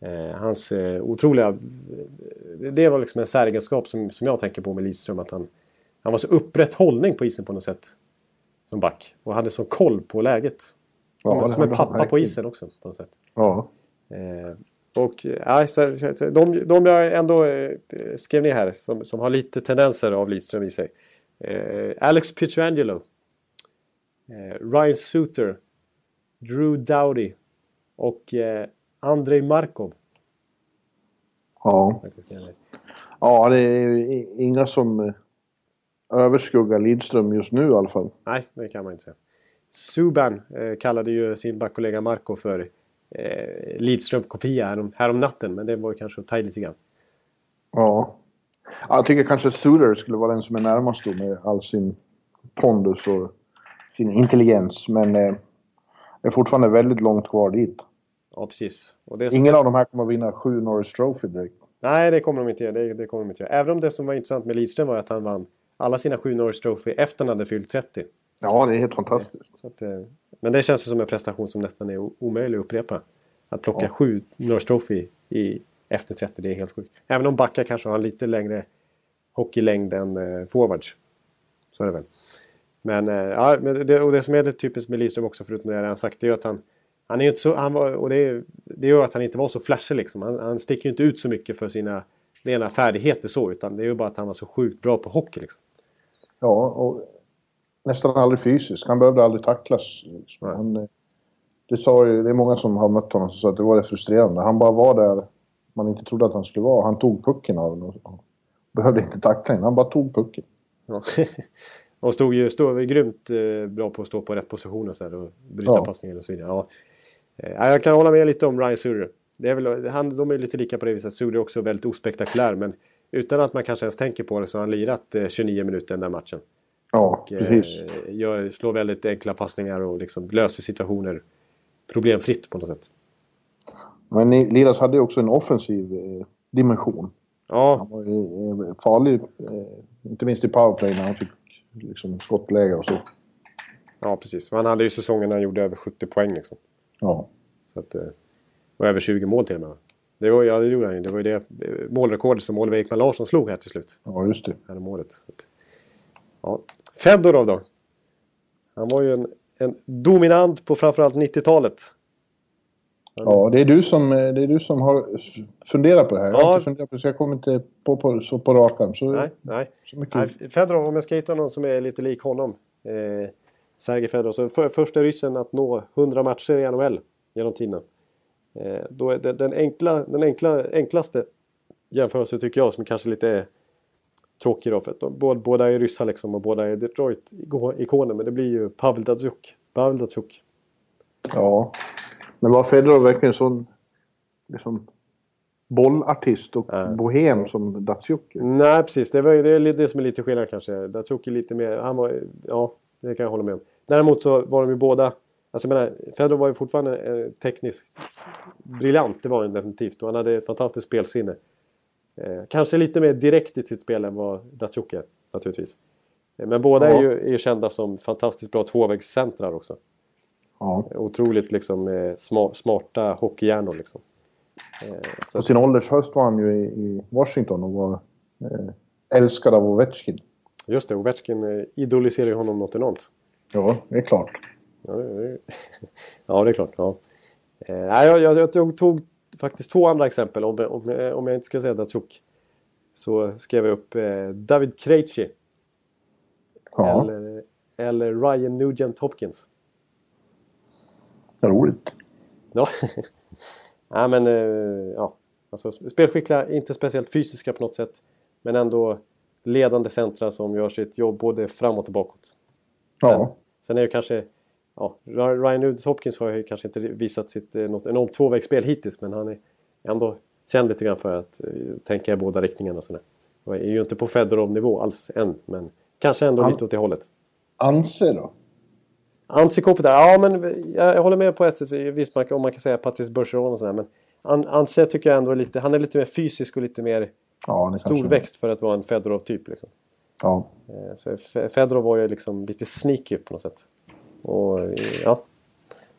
[SPEAKER 2] Eh, hans eh, otroliga... Det var liksom en säregenskap som, som jag tänker på med Lidström. Att han, han var så upprätt hållning på isen på något sätt. Som back. Och hade så koll på läget. Ja, som en pappa på isen också på något sätt.
[SPEAKER 3] Ja.
[SPEAKER 2] Eh, och ja, så, så, de, de jag ändå eh, skrev ner här som, som har lite tendenser av Lidström i sig. Eh, Alex Pietrangelo. Eh, Ryan Suter. Drew Dowdy. Och Andrei Markov.
[SPEAKER 3] Ja. Ja, det är inga som eh, överskuggar Lidström just nu i alla fall.
[SPEAKER 2] Nej, det kan man inte säga. Suban eh, kallade ju sin backkollega Marco för eh, Lidström-kopia härom, härom natten, men det var ju kanske att ta lite grann.
[SPEAKER 3] Ja. Jag tycker kanske Suter skulle vara den som är närmast då med all sin pondus och sin intelligens, men eh, är fortfarande väldigt långt kvar dit.
[SPEAKER 2] Ja, precis.
[SPEAKER 3] Ingen av de här kommer att vinna sju Norris Trophy direkt.
[SPEAKER 2] Nej, det kommer de inte göra. Det, det kommer de inte göra. Även om det som var intressant med Lidström var att han vann alla sina sju Norris Trophy efter han hade fyllt 30.
[SPEAKER 3] Ja, det är helt fantastiskt.
[SPEAKER 2] Att, eh, men det känns som en prestation som nästan är omöjlig att upprepa. Att plocka ja. sju Norris Trophy i, efter 30, det är helt sjukt. Även om backar kanske har lite längre hockeylängd än eh, forwards. Så är det väl. Men, eh, ja, men det, och det som är det typiskt med Lidström också, förutom det redan sagt, det är att han han är inte så, han var, och det, det gör att han inte var så flashig liksom. Han, han sticker ju inte ut så mycket för sina rena färdigheter så. Utan det är ju bara att han var så sjukt bra på hockey liksom.
[SPEAKER 3] Ja, och nästan aldrig fysisk. Han behövde aldrig tacklas. Han, det, sa ju, det är många som har mött honom som sa att det var det frustrerande. Han bara var där man inte trodde att han skulle vara. Han tog pucken av honom. Behövde inte tackla in. Han bara tog pucken.
[SPEAKER 2] Ja. och stod ju stod grymt eh, bra på att stå på rätt position och, så här, och bryta ja. passningar och så vidare. Ja. Eh, jag kan hålla med lite om Ryan Surer. Det är väl, han, de är lite lika på det viset. Surer är också väldigt ospektakulär men utan att man kanske ens tänker på det så har han lirat 29 eh, minuter den där matchen.
[SPEAKER 3] Ja, och, precis.
[SPEAKER 2] Eh, gör, slår väldigt enkla passningar och liksom löser situationer problemfritt på något sätt.
[SPEAKER 3] Men Liras hade ju också en offensiv dimension.
[SPEAKER 2] Ja.
[SPEAKER 3] Han var ju farlig, inte minst i powerplay när han fick liksom, skottläge och så.
[SPEAKER 2] Ja, precis. Han hade ju säsongen när han gjorde över 70 poäng liksom.
[SPEAKER 3] Ja.
[SPEAKER 2] Så att, eh, och över 20 mål till och med. Det var, ja, det gjorde han ju. Det var ju det målrekordet som Oliver Ekman Larsson slog här till slut.
[SPEAKER 3] Ja, just det.
[SPEAKER 2] Här målet. Ja. Fedorov då? Han var ju en, en dominant på framförallt 90-talet.
[SPEAKER 3] Ja, det är du som, det är du som har funderat på det här. Jag har
[SPEAKER 2] Ja.
[SPEAKER 3] inte funderat på det, så jag kommer inte på, på, så på rak arm. Så,
[SPEAKER 2] Nej, nej.
[SPEAKER 3] så
[SPEAKER 2] nej Fedorov, om jag ska hitta någon som är lite lik honom. Eh, Sergej Fedorov. Så för, första ryssen att nå 100 matcher i NHL genom tiderna. Eh, då är det, den enkla, den enkla, enklaste jämförelsen tycker jag som kanske lite är tråkig då. För att de, båda, båda är ryssar liksom och båda är Detroit-ikoner. Men det blir ju Pavel Datsjuk. Pavel Datsjuk.
[SPEAKER 3] Ja. Men var Fedorov verkligen sån liksom, bollartist och
[SPEAKER 2] Nej.
[SPEAKER 3] bohem som Datsjuk?
[SPEAKER 2] Nej, precis. Det, var, det är det som är lite skillnad kanske. Datsjuk är lite mer... Han var, ja, det kan jag hålla med om. Däremot så var de ju båda... Alltså jag menar, Fedorov var ju fortfarande eh, tekniskt briljant. Det var han definitivt. Och han hade ett fantastiskt spelsinne. Eh, kanske lite mer direkt i sitt spel än vad Datsjuk är, naturligtvis. Eh, Men båda
[SPEAKER 3] Ja.
[SPEAKER 2] är, ju, är kända som fantastiskt bra tvåvägscentrar också.
[SPEAKER 3] Ja.
[SPEAKER 2] Otroligt liksom eh, sma, smarta hockeyhjärnor liksom. Eh,
[SPEAKER 3] På sin ålders höst var han ju i, Washington och var eh, älskad av Ovechkin.
[SPEAKER 2] Just det, Ovechkin idoliserar ju honom något enormt.
[SPEAKER 3] Ja, det är klart.
[SPEAKER 2] Ja, det, det, ja, det är klart. Ja. Jag, jag, jag tog, faktiskt två andra exempel. Om, om, om jag inte ska säga Datsjuk. Så skrev jag upp David Krejci.
[SPEAKER 3] Ja,
[SPEAKER 2] Eller, eller Ryan Nugent Hopkins.
[SPEAKER 3] Roligt.
[SPEAKER 2] Ja, nej, men eh, ja. Alltså, spelskickliga, inte speciellt fysiska på något sätt. Men ändå ledande centra som gör sitt jobb både framåt och bakåt.
[SPEAKER 3] Ja,
[SPEAKER 2] Sen är ju kanske... Ja, Ryan Nugent Hopkins har ju kanske inte visat sitt eh, något enormt tvåvägsspel hittills men han är ändå känd lite grann för att eh, tänka i båda riktningarna och sådär. Och är ju inte på Fedorov-nivå alls än men kanske ändå
[SPEAKER 3] Han-
[SPEAKER 2] lite åt det hållet.
[SPEAKER 3] Anse då?
[SPEAKER 2] Ansi Kopitar, ja men jag, håller med på ett sätt. Visst man, om man kan säga Patrice Bergeron och sådär men An, Anse tycker jag ändå är lite, han är lite mer fysisk och lite mer
[SPEAKER 3] Ja,
[SPEAKER 2] storväxt för att vara en Fedorov-typ. Liksom.
[SPEAKER 3] Ja,
[SPEAKER 2] Eh, Så Fe- Fedorov var ju liksom lite sneaky på något sätt. Och ja.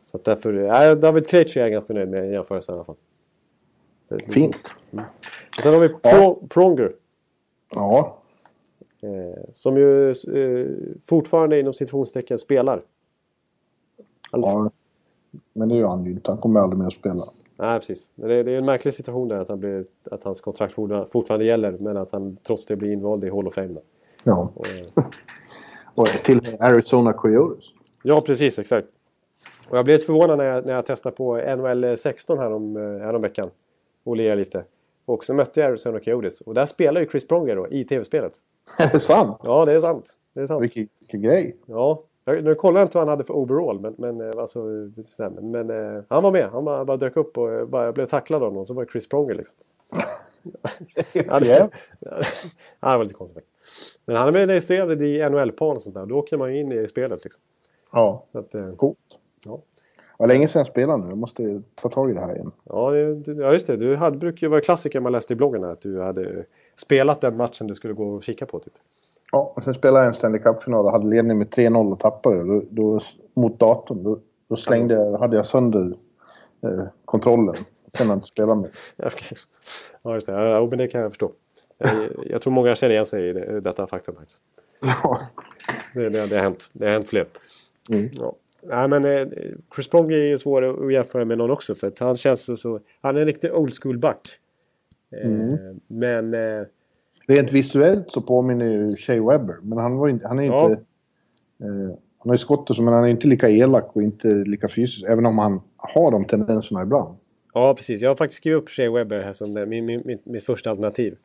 [SPEAKER 2] Så att därför, ja, David Krejci är jag ganska nöjd med i jämförelse i alla fall.
[SPEAKER 3] Fint.
[SPEAKER 2] Och sen har vi Pro, Pronger.
[SPEAKER 3] Ja,
[SPEAKER 2] Eh, som ju eh, fortfarande inom citationstecken spelar.
[SPEAKER 3] Ja. Men det gör han ju inte. Han kommer aldrig mer att spela.
[SPEAKER 2] Nej, precis. Men det, det är en märklig situation där att, han blir, att hans kontrakt fortfarande, gäller men att han trots det blir invald i Hall of Fame. Då.
[SPEAKER 3] Ja.
[SPEAKER 2] Och, eh,
[SPEAKER 3] Och till Arizona Coyotes.
[SPEAKER 2] Ja, precis. Exakt. Och jag blev lite förvånad när jag, när jag testade på NHL 16 härom, eh, häromveckan. Och lirade lite. Och så mötte jag Arizona Coyotes. Och där spelar ju Chris Pronger då, i tv-spelet.
[SPEAKER 3] Är det sant?
[SPEAKER 2] Ja, det är sant. Det är sant.
[SPEAKER 3] Vilken, vilken grej.
[SPEAKER 2] Ja. Jag, nu kollar jag inte vad han hade för overall. Men, men, eh, alltså, men, men eh, han var med. Han bara, bara dök upp och eh, bara, blev tacklad av någon. Så var det Chris Pronger liksom. Ja.
[SPEAKER 3] ja,
[SPEAKER 2] det var lite konstigt. Men han är registrerad i NHL-par och sånt där. Då åker man ju in i spelet liksom.
[SPEAKER 3] Ja,
[SPEAKER 2] Så att,
[SPEAKER 3] coolt.
[SPEAKER 2] ja.
[SPEAKER 3] Vad länge sedan jag spelade nu. Jag måste ta tag i det här igen.
[SPEAKER 2] Ja, det- ja just det. Du hade, brukar ju vara klassiker man läste i bloggen här, att du hade spelat den matchen du skulle gå och kika på. Typ.
[SPEAKER 3] Ja, och sen spelade jag en Stanley Cup-final och hade ledning med 3-0 och tappade. Då, då, mot datorn. Då, då slängde jag, hade jag sönder eh, kontrollen. Sen jag inte spelat med.
[SPEAKER 2] Ja, okej. ja, just det. Ja, men det kan jag förstå. Jag, jag tror många känner igen sig i det, detta faktum. Faktiskt.
[SPEAKER 3] Ja.
[SPEAKER 2] Det, det, det, har hänt. det har hänt fler.
[SPEAKER 3] Mm.
[SPEAKER 2] Ja. Nej, men eh, Chris Pronger är ju svår att jämföra med någon också. För att han känns så, så... Han är en riktig old school back. Eh,
[SPEAKER 3] Mm.
[SPEAKER 2] Men... Eh,
[SPEAKER 3] Rent visuellt så påminner ju Shea Webber. Men han, var inte, han är
[SPEAKER 2] Ja.
[SPEAKER 3] inte... Eh, han har ju skottet men han är inte lika elak och inte lika fysisk. Även om han har de tendenserna ibland.
[SPEAKER 2] Ja, precis. Jag har faktiskt skrivit upp Shea Webber här som det, min, min, mitt, mitt första alternativ.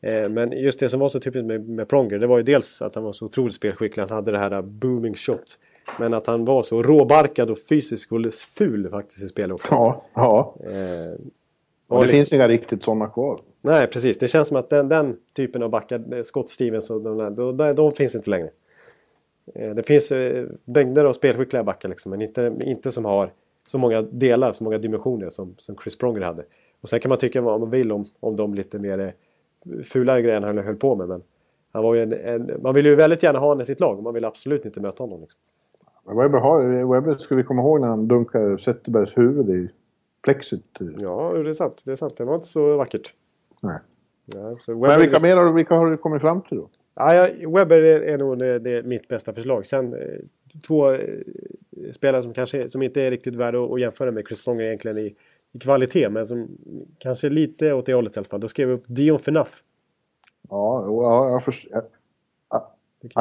[SPEAKER 2] Eh, men just det som var så typiskt med, med Pronger, det var ju dels att han var så otroligt spelskicklig. Han hade det här booming shot. Men att han var så råbarkad och fysisk och ful faktiskt i spelet också.
[SPEAKER 3] Ja, ja.
[SPEAKER 2] Eh,
[SPEAKER 3] Och
[SPEAKER 2] och
[SPEAKER 3] det
[SPEAKER 2] liksom-
[SPEAKER 3] finns inga riktigt sådana kvar.
[SPEAKER 2] Nej, precis. Det känns som att den, den typen av backar, eh, Scott Stevens och de, där, de, de, finns inte längre. Eh, Det finns eh, mängder av spelskickliga backar liksom, men inte, inte som har så många delar, så många dimensioner som, som Chris Pronger hade. Och sen kan man tycka vad man vill om, om de lite mer fulare grejerna han höll på med. Men han var en, en, man vill ju väldigt gärna ha honom i sitt lag och man vill absolut inte möta honom. Liksom.
[SPEAKER 3] Webber, har, Webber ska vi komma ihåg när han dunkar Zetterbergs huvud i plexit.
[SPEAKER 2] Ja, det är sant. Det är sant. Det var inte så vackert.
[SPEAKER 3] Nej.
[SPEAKER 2] Ja, så
[SPEAKER 3] Men vilka mer har du, vilka har du kommit fram till då?
[SPEAKER 2] Ja, ja, Webber är, är nog det, det är mitt bästa förslag. Sen eh, två eh, spelare som kanske som inte är riktigt värda att, att jämföra med Chris Pronger egentligen i i kvalitet men som kanske lite åt det hållet i alla fall. Då skrev jag upp Dion Phaneuf.
[SPEAKER 3] Ja, ja jag förstår.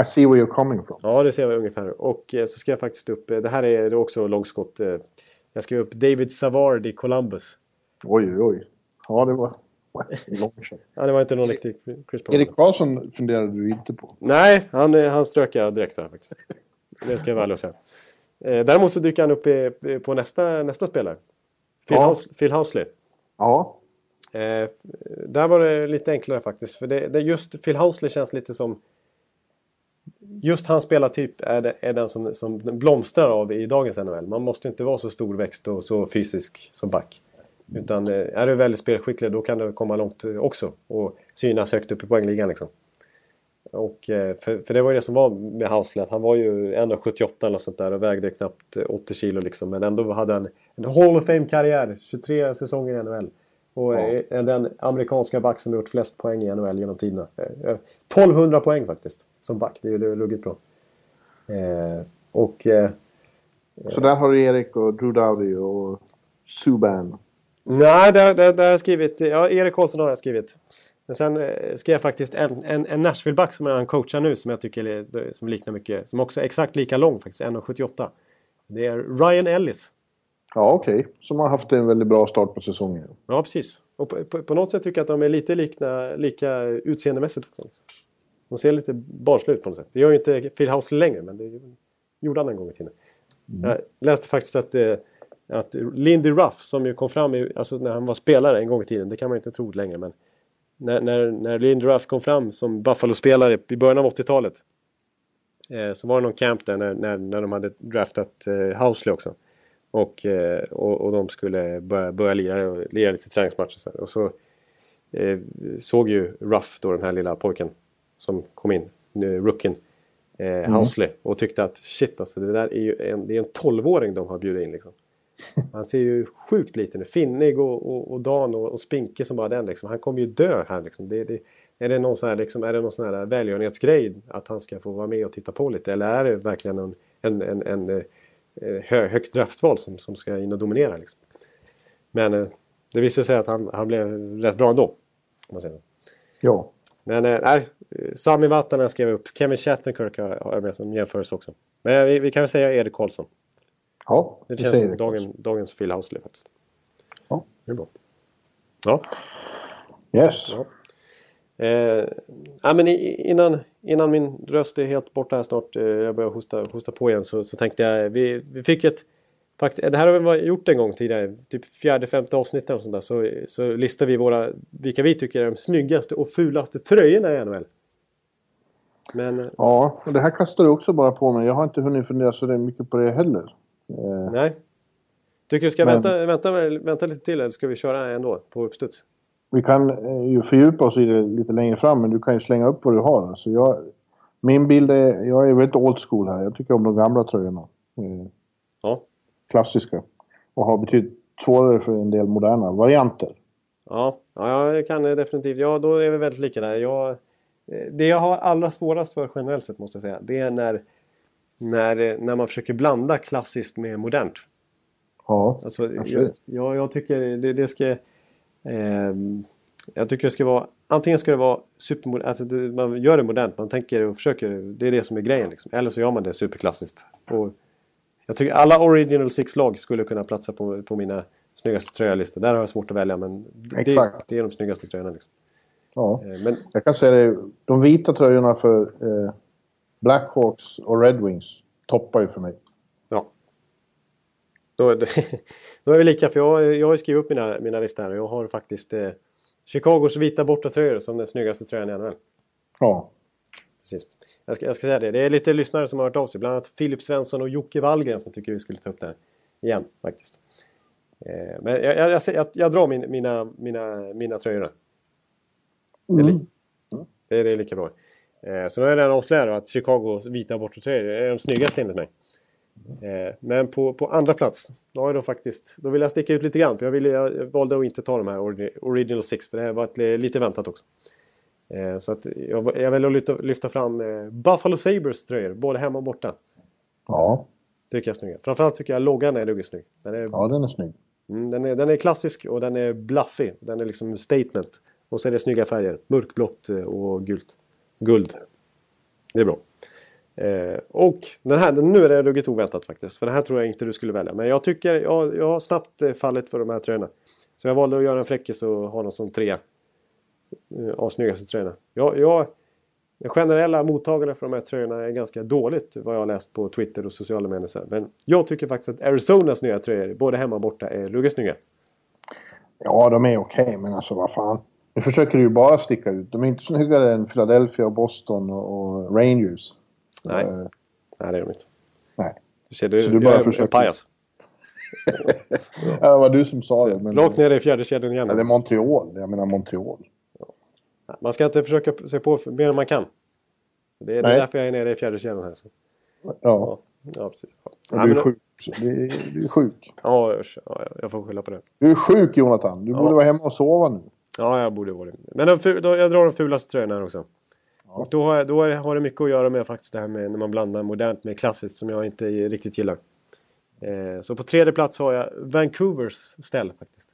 [SPEAKER 3] I see where you're coming from.
[SPEAKER 2] Ja, det ser jag ungefär. Och eh, så skrev jag faktiskt upp, eh, det här är också långskott. Eh, jag skrev upp David Savard i Columbus.
[SPEAKER 3] Oj, oj, oj. Ja, det var
[SPEAKER 2] Ja, det var inte någon riktig Chris
[SPEAKER 3] Paul. Erik Karlsson funderade du inte på?
[SPEAKER 2] Nej, han, han strök jag direkt där faktiskt. Det ska jag väl säga. Däremot så dyker han upp på nästa, nästa spelare. Phil, ja. House, Phil Housley.
[SPEAKER 3] Ja.
[SPEAKER 2] Eh, där var det lite enklare faktiskt. För det, det, just Phil Housley känns lite som... Just hans spelartyp är, det, är den som, som blomstrar av i dagens NHL. Man måste inte vara så storväxt och så fysisk som back. Utan eh, är du väldigt spelskicklig då kan du komma långt också. Och synas högt upp i poängligan liksom. Och, eh, för, för det var ju det som var med Housley, att han var ju 1,78 eller sånt där och vägde knappt 80 kilo liksom. Men ändå hade han en Hall of Fame-karriär, 23 säsonger i NHL. Och ja. är den amerikanska back som gjort flest poäng i NHL genom tiderna. 1200 eh, poäng faktiskt, som back. Det är ju ruggigt bra. Eh, och... Eh,
[SPEAKER 3] så där har du Erik och Drew Dowdy och Subban?
[SPEAKER 2] Nej, där, där, där har jag skrivit... Ja, Erik Karlsson har jag skrivit. Men sen eh, skrev jag faktiskt en, en, en Nashville-back som han coachar nu som jag tycker som liknar mycket. Som också är exakt lika lång faktiskt, 1,78. Det är Ryan Ellis.
[SPEAKER 3] Ja, okej. Okay. Som har haft en väldigt bra start på säsongen.
[SPEAKER 2] Ja, precis. Och på, på, på något sätt tycker jag att de är lite likna, lika utseendemässigt också. De ser lite barnsliga ut på något sätt. Det gör ju inte Phil House längre, men det gjorde han en gång i tiden. Mm. Jag läste faktiskt att, eh, att Lindy Ruff, som ju kom fram i, alltså när han var spelare en gång i tiden, det kan man ju inte tro längre, men när, när, när Lindy Ruff kom fram som Buffalo-spelare i början av 80-talet eh, så var det någon camp där när, när, när de hade draftat eh, Housley också. Och, eh, och, och de skulle börja, börja lira, lira lite träningsmatcher. Så och så eh, såg ju Ruff, då den här lilla pojken som kom in, rookien, eh, mm. Housley. Och tyckte att shit alltså, det där är ju en, det är en 12-åring de har bjudit in liksom. Han ser ju sjukt liten ut. Finnig och, och, och Dan och, och Spinke som bara den liksom. Han kommer ju dö här liksom. Det, det, är det någon sån här, liksom, är det någon sån här välgörenhetsgrej att han ska få vara med och titta på lite? Eller är det verkligen en, en, en, en Eh, hö, högt draftval som, som ska in och dominera. Liksom. Men eh, det visade sig att han, han blev rätt bra ändå.
[SPEAKER 3] Ja.
[SPEAKER 2] Men eh, nej, Sami Vatanen skrev upp. Kevin Shattenkirk har jag med som jämförelse också. Men vi, vi kan väl säga Erik Karlsson.
[SPEAKER 3] Ja,
[SPEAKER 2] det känns som dagen, dagens Phil Housley faktiskt.
[SPEAKER 3] Ja.
[SPEAKER 2] Det är bra. Ja.
[SPEAKER 3] Yes.
[SPEAKER 2] Ja. Eh, ja, men innan, innan min röst är helt borta här snart, eh, jag börjar hosta, hosta på igen, så, så tänkte jag, vi, vi fick ett det här har vi gjort en gång tidigare, typ fjärde, femte avsnittet och sånt där, så, så listar vi våra, vilka vi tycker är de snyggaste och fulaste tröjorna i NHL.
[SPEAKER 3] Men, eh, ja, och det här kastar du också bara på mig. Jag har inte hunnit fundera så mycket på det heller.
[SPEAKER 2] Eh, nej. Tycker du ska men, vänta, vänta, vänta lite till eller ska vi köra ändå på uppstuds?
[SPEAKER 3] vi kan eh, ju fördjupa oss i det lite längre fram, men du kan ju slänga upp vad du har. Alltså jag, min bild är, jag är väldigt old school här. Jag tycker om de gamla tröjorna. Eh,
[SPEAKER 2] ja.
[SPEAKER 3] Klassiska. Och har betydligt svårare för en del moderna varianter.
[SPEAKER 2] Ja, ja jag kan definitivt. Ja, då är vi väldigt lika där. Jag, det jag har allra svårast för generellt sett måste jag säga, det är när, när, när man försöker blanda klassiskt med modernt.
[SPEAKER 3] Ja,
[SPEAKER 2] alltså, jag, jag, jag tycker det, det ska Eh, jag tycker det ska vara Antingen ska det vara supermodernt, alltså det, man gör det modernt, man tänker och försöker, det är det som är grejen liksom. Eller så gör man det superklassiskt. Och jag tycker alla Original Six-lag skulle kunna platsa på, på mina snyggaste tröjalistor. Där har jag svårt att välja men det, det är de snyggaste tröjorna. Liksom.
[SPEAKER 3] Ja, eh, men, jag kan säga det, de vita tröjorna för eh, Blackhawks och Red Wings toppar ju för mig.
[SPEAKER 2] Då, då är vi lika, för jag, jag har skrivit upp mina, mina listor här och jag har faktiskt eh, Chicagos vita bortatröjor som den snyggaste tröjan i NHL.
[SPEAKER 3] Ja.
[SPEAKER 2] Precis. Jag ska, jag ska säga det. Det är lite lyssnare som har hört av sig. Bland annat Filip Svensson och Jocke Wallgren som tycker vi skulle ta upp det här igen faktiskt. Eh, men jag, jag, jag, jag, drar min, mina, mina, mina tröjor. Mm. Det, det, det är lika bra. Eh, så nu har jag redan avslöjat att Chicagos vita bortatröjor är de snyggaste enligt mig. Eh, men på, på andra plats, då, har jag faktiskt, då vill jag sticka ut lite grann. För jag, ville, jag valde att inte ta de här Original Six, för det har varit lite väntat också. Eh, så att jag, jag väljer att lyfta, lyfta fram eh, Buffalo Sabres tröjor, både hemma och borta.
[SPEAKER 3] Ja.
[SPEAKER 2] Tycker jag är snygga. Framförallt tycker jag loggan är ruggigt snygg.
[SPEAKER 3] Den är, ja, den är snygg.
[SPEAKER 2] Mm, den, är, den är klassisk och den är bluffig. Den är liksom statement. Och så är det snygga färger. Mörkblått eh, och gult. Guld. Det är bra. Eh, och den här, nu är det ruggigt oväntat faktiskt. För den här tror jag inte du skulle välja. Men jag tycker, jag, jag har snabbt eh, fallit för de här tröjorna. Så jag valde att göra en fräckis och ha dem som tre eh, av snyggaste tröjorna. Jag, jag, den generella mottagaren för de här tröjorna är ganska dåligt vad jag har läst på Twitter och sociala medier. Men jag tycker faktiskt att Arizonas nya tröjor, både hemma och borta, är ruggigt snygga.
[SPEAKER 3] Ja, de är okej, okay, men alltså vad fan. Nu försöker ju bara sticka ut. De är inte snyggare än Philadelphia, Boston och, Rangers.
[SPEAKER 2] Nej. Uh, Nej, det är de inte.
[SPEAKER 3] Nej.
[SPEAKER 2] Du ser, du, Så du bara försöker... pajas.
[SPEAKER 3] ja, det var du som sa det.
[SPEAKER 2] Men... Rakt ner i fjärde kedjan igen.
[SPEAKER 3] Eller Montreal. Jag menar Montreal.
[SPEAKER 2] Man ska inte försöka se på mer än man kan. Det är, är därför jag är nere i fjärde kedjan här. Så.
[SPEAKER 3] Ja. ja.
[SPEAKER 2] Ja, precis.
[SPEAKER 3] Ja. Du, är sjuk. Du, är, du är sjuk.
[SPEAKER 2] Ja, jag får skylla på det.
[SPEAKER 3] Du är sjuk Jonathan. Du borde vara hemma och sova nu.
[SPEAKER 2] Ja, jag borde vara det. Men då, då, jag drar de fulaste tröjorna här också. Ja. Och då, har, jag, då har det mycket att göra med faktiskt det här med när man blandar modernt med klassiskt som jag inte riktigt gillar. Eh, så på tredje plats har jag Vancouvers ställ faktiskt.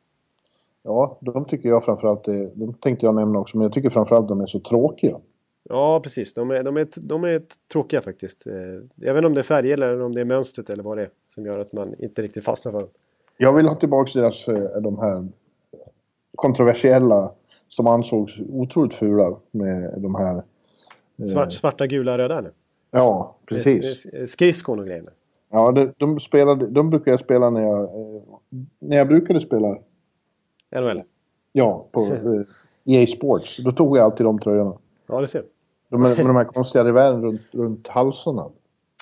[SPEAKER 3] Ja, de tycker jag framförallt är, de tänkte jag nämna också, men jag tycker framförallt de är så tråkiga.
[SPEAKER 2] Ja, precis. De är, de är, de är tråkiga faktiskt. Eh, jag vet inte om det är färger eller om det är mönstret eller vad det är som gör att man inte riktigt fastnar för dem.
[SPEAKER 3] Jag vill ha tillbaka deras, eh, de här kontroversiella som ansågs otroligt fula med de här...
[SPEAKER 2] Eh, Svart, svarta, gula, röda eller?
[SPEAKER 3] Ja, precis.
[SPEAKER 2] Skridskon och grejerna.
[SPEAKER 3] Ja, de, de, spelade, de brukade jag spela när jag, när jag brukade spela.
[SPEAKER 2] NHL?
[SPEAKER 3] Ja, på EA Sports. Då tog jag alltid de tröjorna.
[SPEAKER 2] Ja, det ser.
[SPEAKER 3] De, med, de här konstiga revären runt, runt halsarna.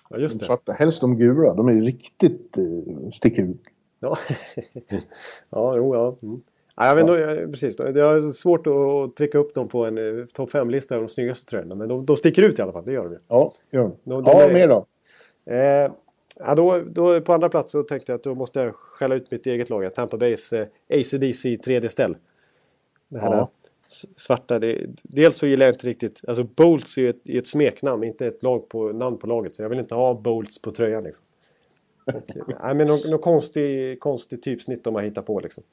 [SPEAKER 2] Ja, just
[SPEAKER 3] de
[SPEAKER 2] det.
[SPEAKER 3] Svarta. Helst de gula. De är riktigt eh, sticker ut.
[SPEAKER 2] Ja, ja jo, ja. Mm. Ja jag vet ja. precis. Det är svårt att trycka upp dem på en eh, topp 5-lista av de snyggaste tröjorna. Men de, de sticker ut i alla fall, det gör de ju.
[SPEAKER 3] Ja, gör de. de, ja, mer då?
[SPEAKER 2] Eh, ja, då, då, på andra plats så tänkte jag att då måste jag skälla ut mitt eget lag. Tampa Bays eh, ACDC tredje ställ. Det här ja svarta. Det, dels så gillar jag inte riktigt, alltså Bolts är ju ett, ett smeknamn, inte ett lag på, namn på laget. Så jag vill inte ha Bolts på tröjan liksom. Och, nej, men någon, någon konstig, konstig typsnitt de har hittat på liksom.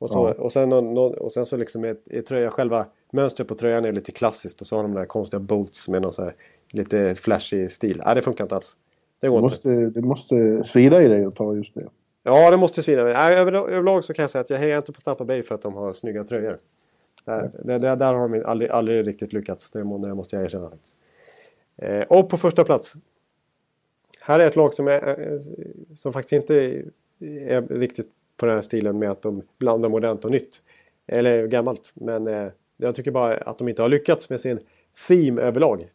[SPEAKER 2] Och, så, ja. och, sen, och sen så liksom är, är tröja, själva mönstret på tröjan är lite klassiskt och så har de där konstiga bolts med någon så här lite flashig stil. Nej, det funkar inte alls.
[SPEAKER 3] Det går det måste, inte. Det måste svida i dig att ta just det.
[SPEAKER 2] Ja, det måste svida. Över, överlag så kan jag säga att jag hejar inte på Tampa Bay för att de har snygga tröjor. Där, det, det, där har de aldrig, aldrig riktigt lyckats. Det, måste jag erkänna. Eh, och på första plats. Här är ett lag som, är, som faktiskt inte är riktigt på den här stilen med att de blandar modernt och nytt. Eller gammalt. Men eh, jag tycker bara att de inte har lyckats med sin theme överlag.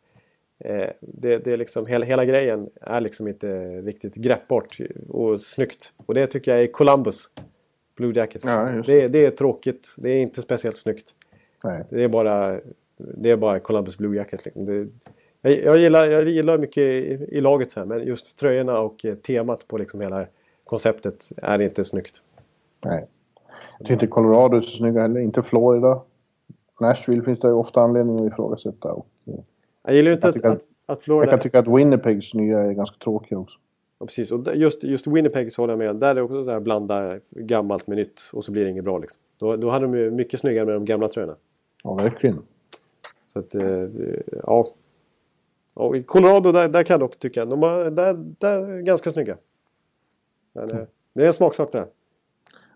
[SPEAKER 2] Eh, det, det är liksom, hela, hela grejen är liksom inte riktigt greppbart och snyggt. Och det tycker jag är Columbus. Blue Jackets. Ja, det, det, är tråkigt. Det är inte speciellt snyggt. Nej. Det är bara, det är bara Columbus Blue Jackets. Liksom. Det, jag, jag, gillar, jag gillar mycket i, i laget så här, men just tröjorna och eh, temat på liksom hela konceptet är inte snyggt.
[SPEAKER 3] Nej. Jag tycker inte Colorado är så snygga heller. Inte Florida. Nashville finns det ofta anledning att ifrågasätta. Och,
[SPEAKER 2] eh, jag gillar inte att, att, att, Florida...
[SPEAKER 3] Jag kan tycka att Winnipegs nya är ganska tråkiga också.
[SPEAKER 2] Ja, precis, och just, just Winnipeg så håller jag med. Där är det också så här blanda gammalt med nytt och så blir det inget bra liksom. Då, då hade de ju mycket snyggare med de gamla tröjorna.
[SPEAKER 3] Ja, verkligen.
[SPEAKER 2] Så att, eh, ja. Och i Colorado, där, där kan jag dock tycka, de är, där, där är ganska snygga. Men, mm. Det är en smaksak där.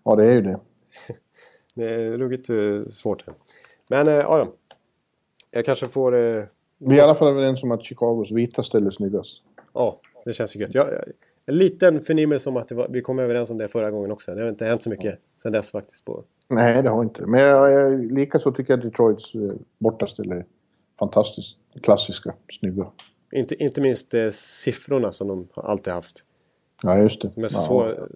[SPEAKER 3] Ja, det är ju det.
[SPEAKER 2] det är ruggigt uh, svårt. Men uh, ja, jag kanske får... Uh,
[SPEAKER 3] Vi är i alla fall överens om att Chicagos vita ställe snyggast.
[SPEAKER 2] Ja, det känns ju gött. Jag, en liten förnimmelse om att var, vi kom överens om det förra gången också. Det har inte hänt så mycket sen dess faktiskt. På.
[SPEAKER 3] Nej, det har inte. Men jag, jag, likaså tycker jag Detroits eh, bortaställe är fantastiskt klassiska, snygga.
[SPEAKER 2] Inte, inte minst eh, siffrorna som de alltid haft.
[SPEAKER 3] Ja, just det.
[SPEAKER 2] De är så
[SPEAKER 3] ja.
[SPEAKER 2] svår...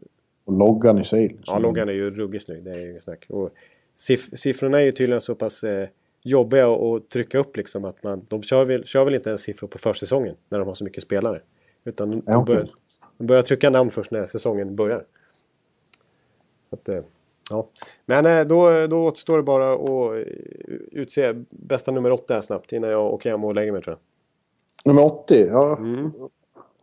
[SPEAKER 3] Och loggan i sig.
[SPEAKER 2] Liksom. Ja, loggan är ju ruggigt snygg. Det är ju snack. Och siff siffrorna är ju tydligen så pass eh, jobbiga att trycka upp liksom att man... De kör väl, kör väl inte ens siffror på försäsongen när de har så mycket spelare. Utan de, ja, börjar, de börjar trycka namn först när säsongen börjar. Att, eh, ja. Men eh, då, då återstår det bara att eh, utse bästa nummer 8 snabbt innan jag åker hem och lägger mig tror jag.
[SPEAKER 3] Nummer 80? Ja. Mm.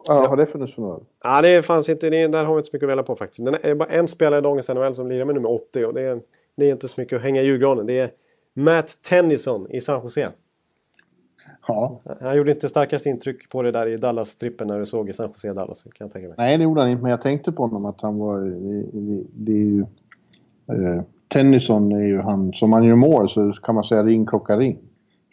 [SPEAKER 3] Vad har det funnits för några?
[SPEAKER 2] Ja, det fanns inte. Det, där har vi inte så mycket att välja på faktiskt. Det är bara en spelare i dagens NHL som lirar med nummer 80 och det är, det är inte så mycket att hänga i julgranen. Det är Matt Tennyson i San Jose.
[SPEAKER 3] Ja.
[SPEAKER 2] Han gjorde inte starkast intryck på det där i Dallas-trippen när du såg i San Jose Dallas, kan jag tänka mig.
[SPEAKER 3] Nej, det gjorde han inte, men jag tänkte på honom att han var... Det, det, det är ju... Eh, Tennyson är ju han... Som han gör mål så kan man säga ring klocka ring.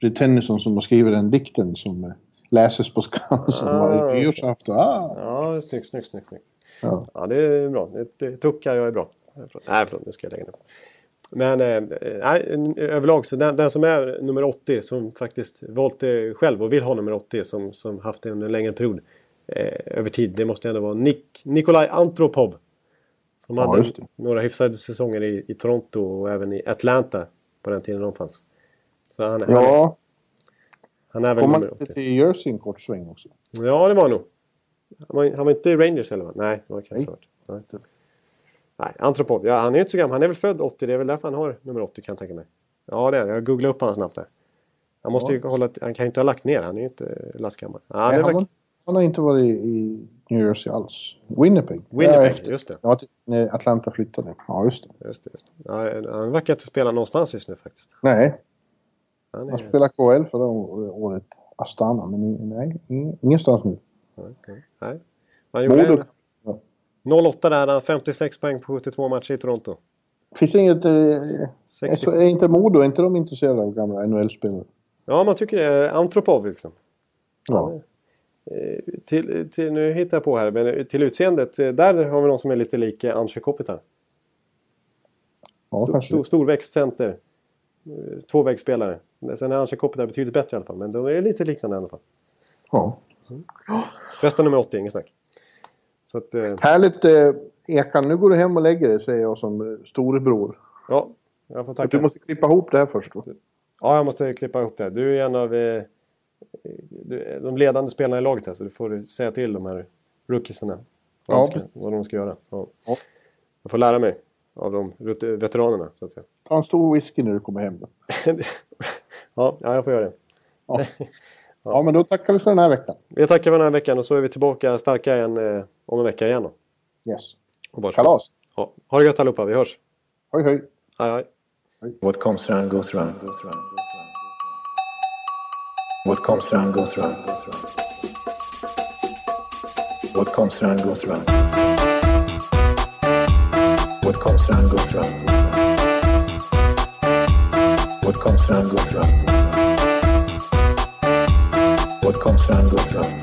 [SPEAKER 3] Det är Tennyson som har skrivit den dikten som eh, läses på Skansen
[SPEAKER 2] Ah,
[SPEAKER 3] varje nyårsafton. Ah.
[SPEAKER 2] Ja, snyggt, snyggt, snyggt. snyggt.
[SPEAKER 3] Ja.
[SPEAKER 2] Ja, det är bra. Tuckar jag är bra. Nej, förlåt, nu ska jag lägga ner. Men eh, överlag så den, den som är nummer 80 som faktiskt valt det själv och vill ha nummer 80 som, som haft det under en längre period eh, över tid. Det måste ändå vara Nik, Nikolaj Antropov. Som
[SPEAKER 3] Ja,
[SPEAKER 2] hade några hyfsade säsonger i, i Toronto och även i Atlanta på den tiden de fanns. Så han, han,
[SPEAKER 3] Ja,
[SPEAKER 2] han är väl
[SPEAKER 3] kom han inte
[SPEAKER 2] 80.
[SPEAKER 3] till Jersey en kort sväng också?
[SPEAKER 2] Ja, det var han nog. Han var, han var inte i Rangers heller va? Nej, det var kan
[SPEAKER 3] Nej.
[SPEAKER 2] inte. Nej. Nej, Antropov. Ja, han är ju inte så gammal. Han är väl född 80. Det är väl därför han har nummer 80 kan jag tänka mig. Ja, det är han. Jag googlade upp honom snabbt där. Han måste ju hålla... Han kan ju inte ha lagt ner. Han är ju inte lastgammal. Ja,
[SPEAKER 3] Nej, han,
[SPEAKER 2] var...
[SPEAKER 3] har, han har inte varit i New Jersey alls. Winnipeg. Ja,
[SPEAKER 2] Winnipeg,
[SPEAKER 3] efter-
[SPEAKER 2] just det.
[SPEAKER 3] Ja, när Atlanta flyttade. Ja, just det.
[SPEAKER 2] Just det, just det. Ja, han verkar inte spela någonstans just nu faktiskt.
[SPEAKER 3] Nej,
[SPEAKER 2] Han
[SPEAKER 3] han
[SPEAKER 2] är...
[SPEAKER 3] spelade KL förra året. Astana, men nej, ing- ingenstans nu.
[SPEAKER 2] Nej. Nej. Han gjorde
[SPEAKER 3] Modo.
[SPEAKER 2] en... 08 där. Han hade 56 poäng på 72 matcher i Toronto.
[SPEAKER 3] Finns det inget... Eh, är,
[SPEAKER 2] 60.
[SPEAKER 3] så, är inte Modo, är inte de intresserade av gamla NHL-spelare?
[SPEAKER 2] Ja, man tycker det. Antropov liksom.
[SPEAKER 3] Ja.
[SPEAKER 2] Eh, Till, till, nu hittar jag på här, men till utseendet. eh, Där har vi någon som är lite lik eh, Anže Kopitar.
[SPEAKER 3] Ja,
[SPEAKER 2] Stor, stor, storväxt center. Eh, Tvåvägsspelare. Sen är Anže Kopitar betydligt bättre i alla fall. Men de är lite liknande i alla fall.
[SPEAKER 3] Ja.
[SPEAKER 2] Bästa nummer 80, inget snack. Så att, eh,
[SPEAKER 3] Härligt eh, Ekan, nu går du hem och lägger dig säger jag som eh, storebror.
[SPEAKER 2] ja, jag får
[SPEAKER 3] Du
[SPEAKER 2] tacka.
[SPEAKER 3] måste klippa ihop det här först. Då.
[SPEAKER 2] Ja, jag måste klippa ihop det. Du är en av eh, du- de ledande spelarna i laget här, så du får säga till de här rookiesarna vad,
[SPEAKER 3] Ja,
[SPEAKER 2] de, ska, vad de ska göra. Ja.
[SPEAKER 3] Ja.
[SPEAKER 2] Jag får lära mig av de veteranerna, så att säga.
[SPEAKER 3] Ta en stor whisky när du kommer hem.
[SPEAKER 2] Ja, ja, jag får göra det.
[SPEAKER 3] Ja. ja, men då tackar vi för den här veckan.
[SPEAKER 2] Vi tackar för den här veckan och så är vi tillbaka starka igen eh, om en vecka igen. Då.
[SPEAKER 3] Yes.
[SPEAKER 2] Och bara-
[SPEAKER 3] Kalas!
[SPEAKER 2] Ja. Ha det gött allihopa, vi hörs.
[SPEAKER 3] Hej, hej!
[SPEAKER 2] Hej, hej.
[SPEAKER 4] What comes around goes around. What comes around goes around. What comes around goes around. What comes around goes around. What comes around goes around. What comes around goes around.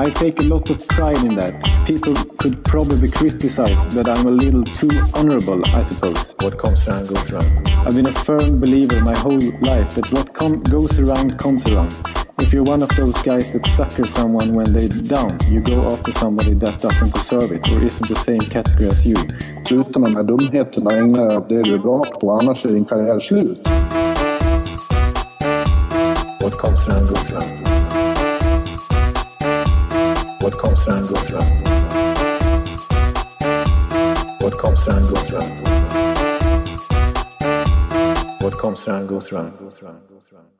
[SPEAKER 5] I take a lot of pride in that. People could probably criticize that I'm a little too honorable, I suppose.
[SPEAKER 4] What comes around goes around.
[SPEAKER 5] I've been a firm believer my whole life that what com- goes around comes around. If you're one of those guys that sucker someone when they're down, you go after somebody that doesn't deserve it or isn't the same category as you.
[SPEAKER 3] Sluta med de här dumheterna och ägna dig åt det du är bra på, annars är din karriär slut.
[SPEAKER 4] What comes around goes around. What comes around goes around. What comes around goes around. What comes around goes around. Goes around. Goes around.